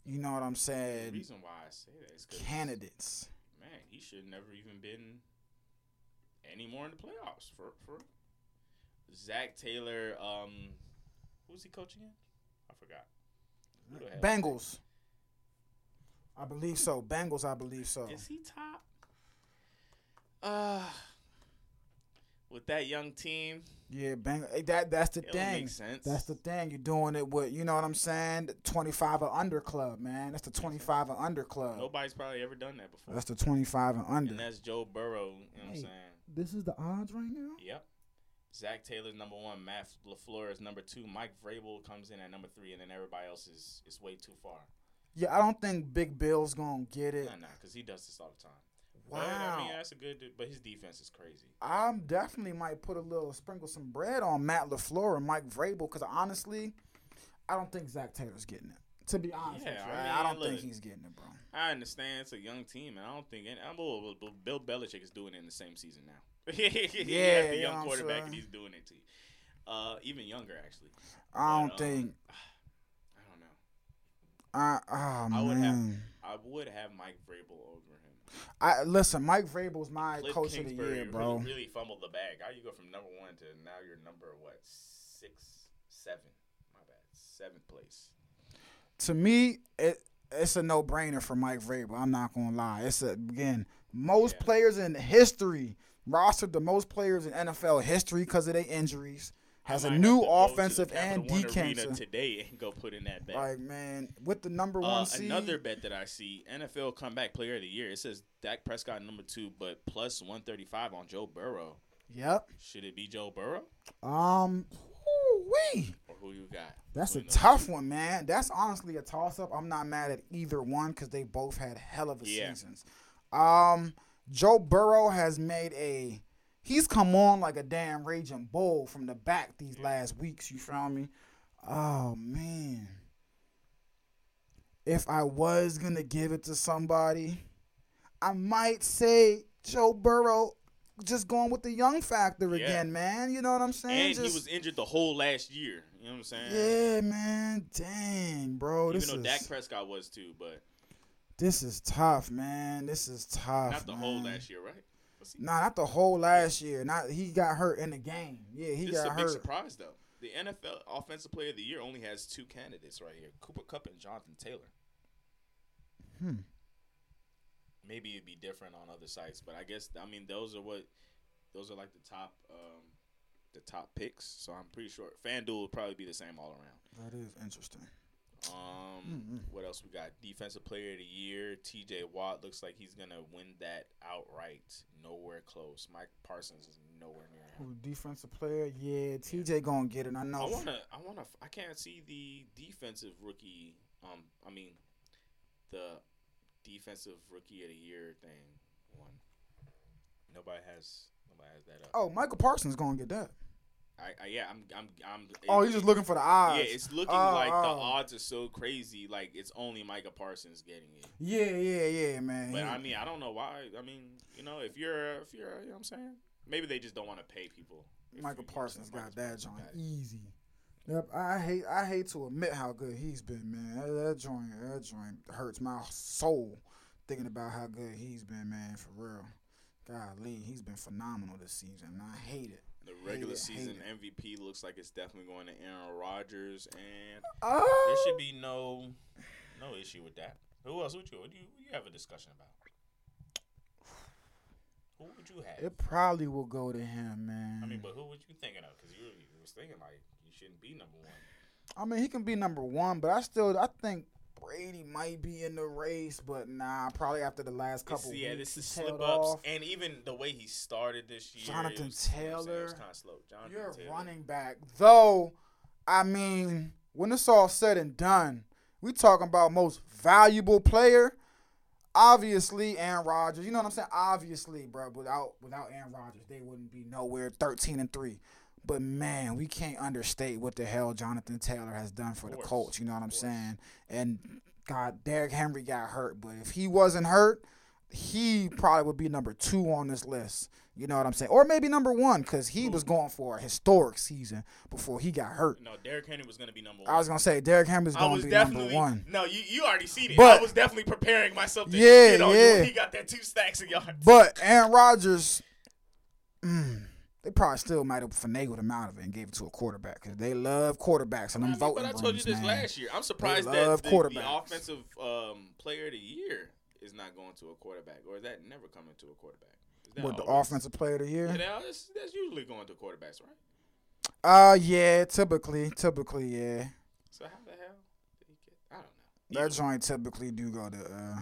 you know what I'm The saying, reason why I say that is candidates. man, he should never even been anymore in the playoffs for for Zac Taylor. Um, who's he coaching in? I forgot. Who the hell? Bengals. I believe so. Bengals, I believe so. Is he top? Uh with that young team, Yeah, bang. eh, That that's the thing. make sense. That's the thing. You're doing it with, you know what I'm saying? 25 or under club, man. That's the 25 or under club. Nobody's probably ever done that before. That's the 25 and under. and that's Joe Burrow. You know what I'm saying? this is the odds right now. Yep. Zac Taylor's number one. Matt LaFleur is number two. Mike Vrabel comes in at number three, and then everybody else is is way too far. Yeah, I don't think Big Bill's gonna get it. Nah, nah, because he does this all the time. Wow. But, I mean, that's a good, dude, but his defense is crazy. I'm definitely might put a little sprinkle some bread on Matt LaFleur and Mike Vrabel because honestly, I don't think Zac Taylor's getting it. To be honest, Yeah, I I, mean, I don't think he's getting it, bro. I understand it's a young team, and I don't think any, I'm Bill Belichick is doing it in the same season now. Yeah, has the you young quarterback, and he's doing it too. Uh, even younger actually. I don't But, um, think. I don't know. I, oh I would have- I would have Mike Vrabel over him. I listen. Mike Vrabel's my Cliff coach of the Kingsbury year, bro. Really, really fumbled the bag. How you go from number one to now you're number what six, seven? My bad, seventh place. to me, it it's a no brainer for Mike Vrabel. I'm not gonna lie. It's a, again most Yeah. players in history rostered the most players in NFL history because of their injuries. Has a new have to go to the offensive and defensive. today and go put in that bet. Like man, with the number one Uh, seed, another bet that I see NFL comeback player of the year. It says Dak Prescott number two, but plus one thirty five on Joe Burrow. Yep. Should it be Joe Burrow Um. Wee. or who you got? That's a tough one, man. That's honestly a toss up. I'm not mad at either one because they both had hell of a Yeah. seasons. Um, Joe Burrow has made a. He's come on like a damn raging bull from the back these last weeks. You feel me? Oh man. If I was gonna give it to somebody, I might say Joe Burrow. Just going with the young factor Yeah. again, man. You know what I'm saying? And Just, he was injured the whole last year. You know what I'm saying? yeah, man. Dang, bro. Even though is Dak Prescott was too, but this is tough, man. This is tough. not the whole last year, right? Nah, not the whole last year. Not he got hurt in the game. Yeah, he This is a got big hurt. surprise though. The NFL Offensive Player of the Year only has two candidates right here: Cooper Kupp and Jonathan Taylor. Hmm. Maybe it'd be different on other sites, but I guess I mean those are what those are like the top um, the top picks. So I'm pretty sure FanDuel would probably be the same all around. That is interesting. Um, Mhm. what else we got? Defensive Player of the Year, T.J. Watt looks like he's gonna win that outright. Nowhere close. Mike Parsons is nowhere near him. Who, defensive player? Yeah, TJ gonna get it. I know. I wanna, I wanna, I can't see the defensive rookie. Um, I mean, the defensive rookie of the year thing one. Nobody has, nobody has that up. Oh, Micah Parsons gonna get that. I, I yeah, I'm, I'm, I'm. Oh, he's just looking for the odds. Yeah, it's looking Oh, like the oh. odds are so crazy. Like it's only Micah Parsons getting it. Yeah, yeah, yeah, man. But He- I mean, I don't know why. I mean, you know, if you're, if you're, you know what I'm saying? Maybe they just don't want to pay people. Micah Parsons got that joint easy. Yep, I hate I hate to admit how good he's been, man. That, that joint that joint hurts my soul thinking about how good he's been, man. For real, golly, he's been phenomenal this season. and I hate it. The regular it, season MVP looks like it's definitely going to Aaron Rodgers, and Oh, there should be no no issue with that. Who else would you? What do you, what do you have a discussion about? Who would you have? it probably will go to him, man. I mean, but who would you thinking of? Because you, you was thinking like you shouldn't be number one. I mean, he can be number one, but I still I think Brady might be in the race, but nah, probably after the last couple It's- yeah, this is slip ups, off. and even the way he started this year, Jonathan was, you know what I'm saying, it was Taylor. kind of slow. Jonathan You're Taylor. running back, though. I mean, when it's all said and done, we talking about most valuable player. Obviously, Aaron Rodgers. You know what I'm saying? Obviously, bro. Without without Aaron Rodgers, they wouldn't be nowhere 13 and three. But man, we can't understate what the hell Jonathan Taylor has done for the Colts. You know what I'm saying? And God, Derrick Henry got hurt, but if he wasn't hurt, he probably would be number two on this list. You know what I'm saying? Or maybe number one because he was going for a historic season before he got hurt. No, Derrick Henry was gonna be number one. I was gonna say Derrick Henry I going to be number one. no. You you already seen it. But- I was definitely preparing myself to Yeah, you yeah. when he got that two stacks of yards. But Aaron Rodgers, mm, they probably still might have finagled him out of it and gave it to a quarterback because they love quarterbacks and I them mean, voting but I told you this man. last year. I'm surprised that the, the offensive um, player of the year is not going to a quarterback, or is that never coming to a quarterback? What the offensive player of the year? Yeah, that's, that's usually going to quarterbacks, right? Uh, yeah, typically, typically, yeah. So how the hell did he get? I don't know. That joint typically do go to. uh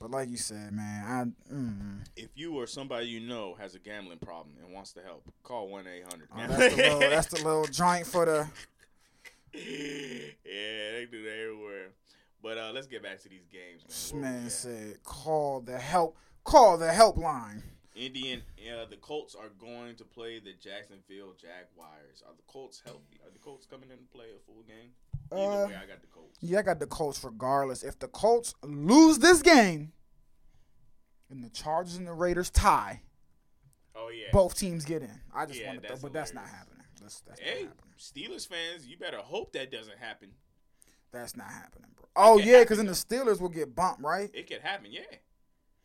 But like you said, man, I. Mm, If you or somebody you know has a gambling problem and wants to help, call one eight hundred. oh, that's the little, that's the little joint for the. yeah, they do that everywhere. But uh, let's get back to these games, This man. Where man said, "Call the help, call the helpline." Indian, uh, the Colts are going to play the Jacksonville Jaguars. Are the Colts healthy? Are the Colts coming in to play a full game? Either Uh, way, I got the Colts. Yeah, I got the Colts regardless. If the Colts lose this game, and the Chargers and the Raiders tie, Oh yeah. both teams get in. I just Yeah, want to, but that's not happening. That's, that's Hey, not happening. Steelers fans, you better hope that doesn't happen. That's not happening, bro. Oh yeah, because then the Steelers will get bumped, right? It could happen, yeah.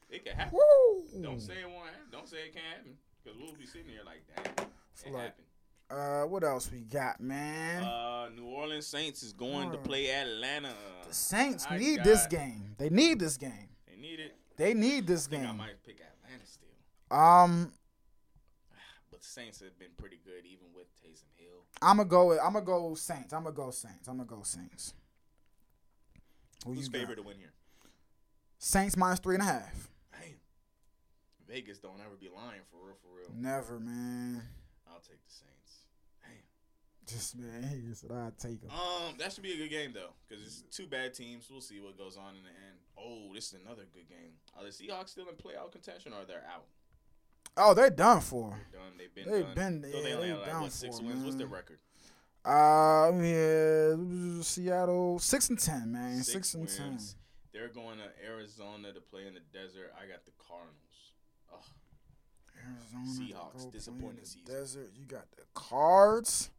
It could happen. Woo! Don't say it won't happen. Don't say it can't happen. Because we'll be sitting here like, damn, it like- happened. Uh, what else we got, man? Uh, New Orleans Saints is going to play Atlanta. the Saints my need this game. They need this game. They need it. They need this I think I game. might pick Atlanta still. Um, But the Saints have been pretty good even with Taysom Hill. I'm gonna go. I'm gonna go Saints. I'm gonna go Saints. I'm gonna go Saints. Who Who's got? favorite to win here? Saints minus three and a half. Damn. Vegas don't ever be lying for real, for real. Never, man. I'll take the Saints. Just man, he said I'd take him. Um, that should be a good game though, because it's two bad teams. We'll see what goes on in the end. Oh, this is another good game. Are the Seahawks still in playoff contention or they're out? Oh, they're done for. They're done. They've been They've done. been- So yeah, they only have like down what six for, wins? What's their record? Uh, yeah, Seattle six and ten, man. Six, and ten. They're going to Arizona to play in the desert. I got the Cardinals. Oh, Arizona, Seahawks, disappointing season. Desert. You got the Cards.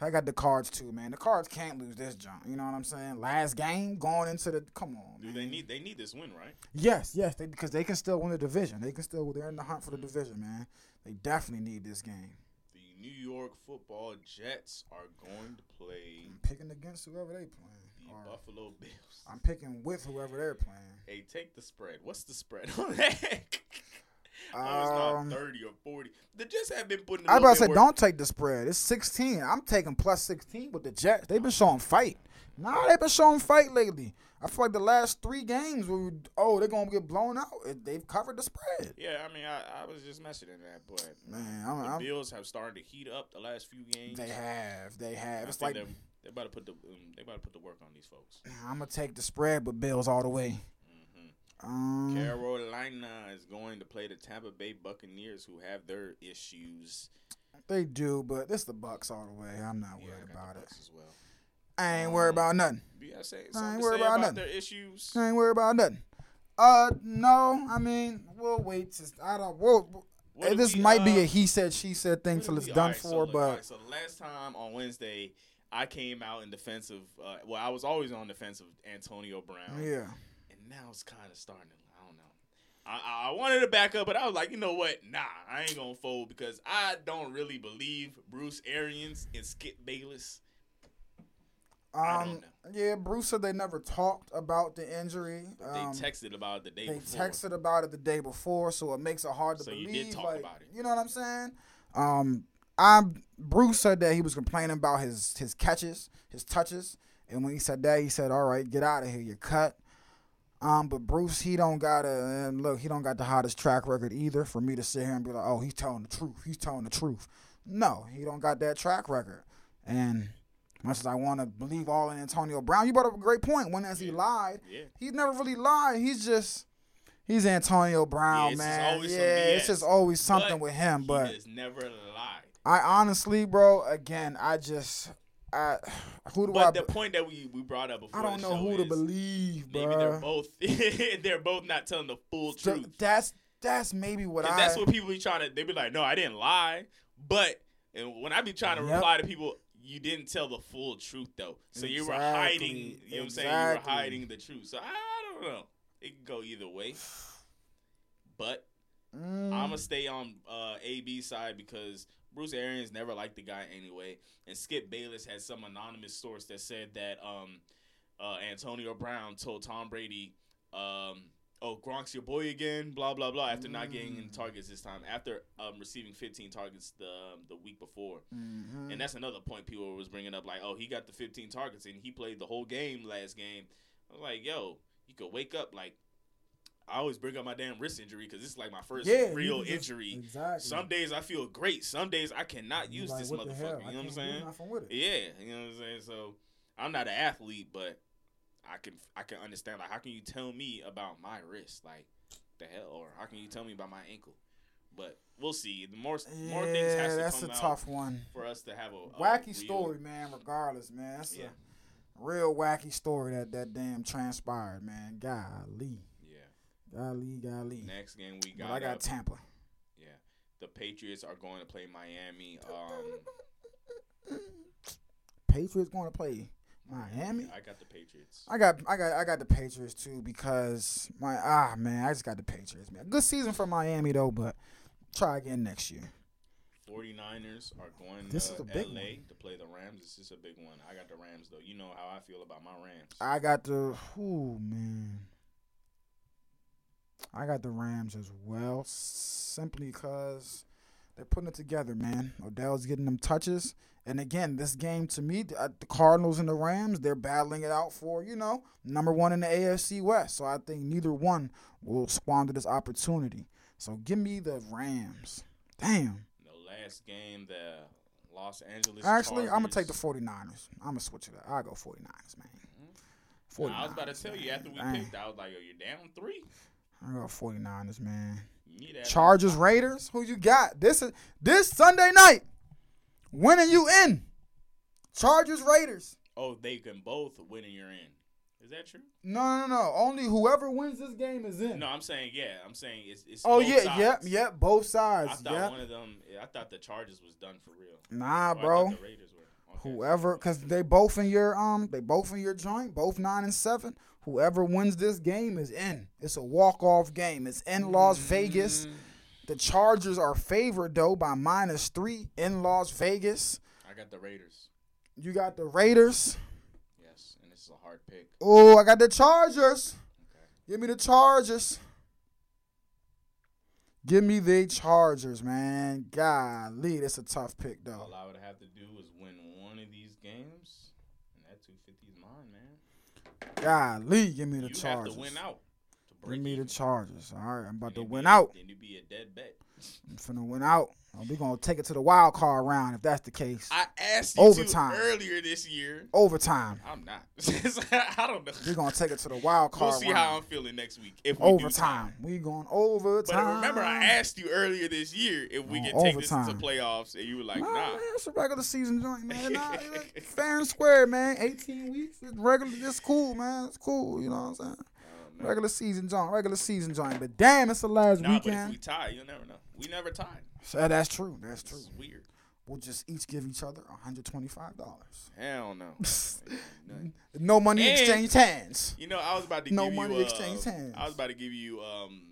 I got the Cards too, man. The Cards can't lose this jump. You know what I'm saying? Last game going into the. Come on, do they need they need this win, right? Yes, yes, they, because they can still win the division. They can still. They're in the hunt for the division, man. They definitely need this game. The New York Football Jets are going to play I'm picking against whoever they playing. the Or Buffalo Bills. I'm picking with whoever they're playing. Hey, take the spread. What's the spread on that? it's Um, not 30 or 40. The Jets have been putting. I I about to say, don't take the spread. It's 16. I'm taking plus 16 with the Jets. They've been showing fight. Nah, they've been showing fight lately. I feel like the last three games, we, oh, they're gonna get blown out. They've covered the spread. Yeah, I mean, I, I was just mentioning that, but Man, I'm, the I'm, Bills have started to heat up the last few games. they have, they I have. It's like they're, they're about to put the um, they about to put the work on these folks. I'm gonna take the spread, but Bills all the way. Um, Carolina is going to play the Tampa Bay Buccaneers, who have their issues. they do, but it's the Bucks all the way. I'm not Yeah, worried about it. As well. I ain't worried about nothing. Y'all say ain't worried about about, nothing. their issues? I ain't worried about nothing. Uh, no. I mean, we'll wait. To, I don't. We'll, What this we, might be uh, a he said she said thing till it's we- done alright, so for. look, but alright, so last time on Wednesday, I came out in defense of. Uh, well, I was always on defense of Antonio Brown. yeah, now it's kind of starting. to I don't know. I, I wanted to back up, but I was like, you know what? Nah, I ain't gonna fold because I don't really believe Bruce Arians and Skip Bayless. Um, yeah. Bruce said they never talked about the injury. They Um, texted about it the day they before. texted about it the day before, so it makes it hard to So you did talk like, about it. You know what I'm saying? Um, I'm Bruce said that he was complaining about his his catches, his touches, and when he said that, he said, "All right, get out of here, you're cut." Um, but Bruce, he don't got a and look, he don't got the hottest track record either for me to sit here and be like, "Oh, he's telling the truth. He's telling the truth." No, he don't got that track record, and. Much as I want to believe all in Antonio Brown, you brought up a great point. When as he lied, Yeah. he's never really lied. He's just he's Antonio Brown, Yeah, man. yeah, it's just always something But with him. He But has never lied. I honestly, bro, again, I just I who do But I? the point that we, we brought up before I don't know who to believe, bro. Maybe they're both they're both not telling the full truth. That's that's maybe what I. that's what people be trying to. They be like, "No, I didn't lie," but and when I be trying to Yep. reply to people, you didn't tell the full truth though. So you were hiding. You know what I'm saying? You were hiding the truth. So I don't know. It can go either way. But Mm, I'm gonna stay on uh, AB side because Bruce Arians never liked the guy anyway, and Skip Bayless had some anonymous source that said that um, uh, Antonio Brown told Tom Brady, um, "Oh, Gronk's your boy again," blah blah blah. After not getting any Mm. targets this time, after um, receiving 15 targets the um, the week before, mhm. and that's another point people was bringing up, like, "Oh, he got the 15 targets and he played the whole game last game." I'm like, "Yo, you could wake up like." I always bring up my damn wrist injury because this is like my first yeah, real just- injury. Exactly. Some days I feel great. Some days I cannot use like, this what the hell? motherfucker. You know what I'm saying? Yeah, you know what I'm saying. So I'm not an athlete, but I can I can understand. Like, how can you tell me about my wrist? Like, the hell, or how can you tell me about my ankle? But we'll see. The more more things Yeah, has to that's come a tough one. for us to have a, a Wacky real- story, man. Regardless, man, that's Yeah. a real wacky story that that damn transpired, man. Golly, Yeah. Golly, golly. Next game we got. But I got uh, Tampa. yeah. The Patriots are going to play Miami. Um, Patriots going to play Miami. I got the Patriots. I got, I got, I got the Patriots too because my ah man, I just got the Patriots, man. Good season for Miami though, but try again next year. 49ers are going This to is a big LA one. to play the Rams. This is a big one. I got the Rams though. You know how I feel about my Rams. I got the, ooh man, I got the Rams as well, simply because they're putting it together, man. Odell's getting them touches, and again, this game to me, the, uh, Cardinals and the Rams, they're battling it out for you know number one in the AFC West. So I think neither one will squander this opportunity. So give me the Rams. Damn. the last game, the Los Angeles. Actually, I'm gonna take the 49ers. I'm gonna switch it up. I'll go 49ers, man. Nah, I was about to 49ers, tell you after we Dang. picked, I was like, "Oh, you're down three. I go 49ers, man. Chargers, Raiders. Who you got? This is this Sunday night. When are you in? Chargers, Raiders. Oh, they can both win and you're in. Is that true? No, no, no. Only whoever wins this game is in. No, I'm saying yeah. I'm saying it's. it's oh yeah, sides. yep, yep. Both sides. I thought Yep. one of them. I thought the Chargers was done for real. Nah, Or I thought bro. the Raiders were. Whoever, cause they both in your um, they both in your joint, both nine and seven. Whoever wins this game is in. It's a walk off game. It's in Las Vegas. Mm, The Chargers are favored though by minus three in Las Vegas. I got the Raiders. You got the Raiders. Yes, and this is a hard pick. Oh, I got the Chargers. Okay. Give me the Chargers. Give me the Chargers, man. Golly, that's a tough pick though. All. I would have to do is win one of these games, and that 250 is mine, man. Golly, give me the you Chargers. have to win out. To Give me the. Chargers. All right, I'm about And to win be- out. Then you'd be a dead bet. I'm finna win out. Uh, we're gonna take it to the wild card round if that's the case. I asked you Overtime. to earlier this year. Overtime. I'm not. I don't know. We're gonna take it to the wild card. We'll see how I'm feeling next week. If we Overtime. time. We going overtime. But remember, I asked you earlier this year if we oh, On can take this overtime. into playoffs, and you were like, Nah, "Nah." man, it's a regular season joint, man. Nah, fair and square, man. 18 weeks, it's regular. It's cool, man. It's cool. You know what I'm saying? Know. Regular season joint, regular season joint. But damn, it's the last Nah, but if weekend. we tie, you'll never know. We never tied. So that's true. That's true. is weird. We'll just each give each other $125. Hell no. No money And- exchange hands. You know, I was about to No give money you. exchange uh, hands. I was about to give you. um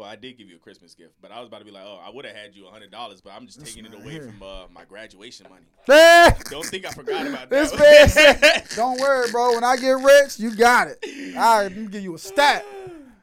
Well, I did give you a Christmas gift, but I was about to be like, "Oh, I would have had you a hundred dollars, but I'm just This taking it away from uh, my graduation money." Don't think I forgot about This that. man said, don't worry, bro. When I get rich, you got it. All right, let me give you a stat.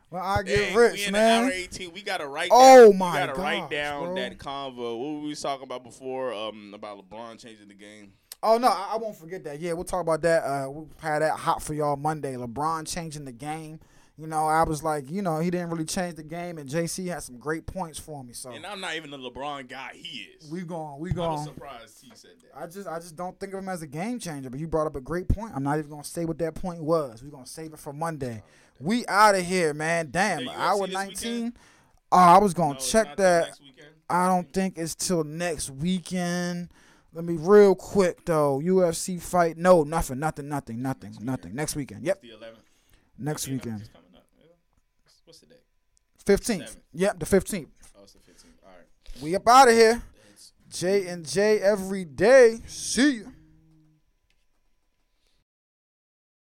When I get Dang, we rich, in the hour man. 18. We gotta write. Oh, down, my We gotta write down bro. that convo. What we was talking about before? Um, about LeBron changing the game. Oh no, I, I won't forget that. Yeah, we'll talk about that. Uh, we'll have that hot for y'all Monday. LeBron changing the game. You know, I was like, you know, he didn't really change the game, and JC had some great points for me. So And I'm not even the LeBron guy. He is. we going, we I'm going. surprised he said that. I just, I just don't think of him as a game changer. But you brought up a great point. I'm not even gonna say what that point was. We're gonna save it for Monday. Oh, we out of here, man. Damn, hour 19. Oh, I was gonna No, check that. I don't think it's till next weekend. Let me real quick though. UFC fight? No, nothing, nothing, nothing, nothing, nothing. Next weekend. Yep, The 11th. next weekend. just coming up. Yeah. What's- What's the day? Fifteenth. Yep, the fifteenth. Oh, it's the 15th. All right. We up out of here. J and J every day. See you.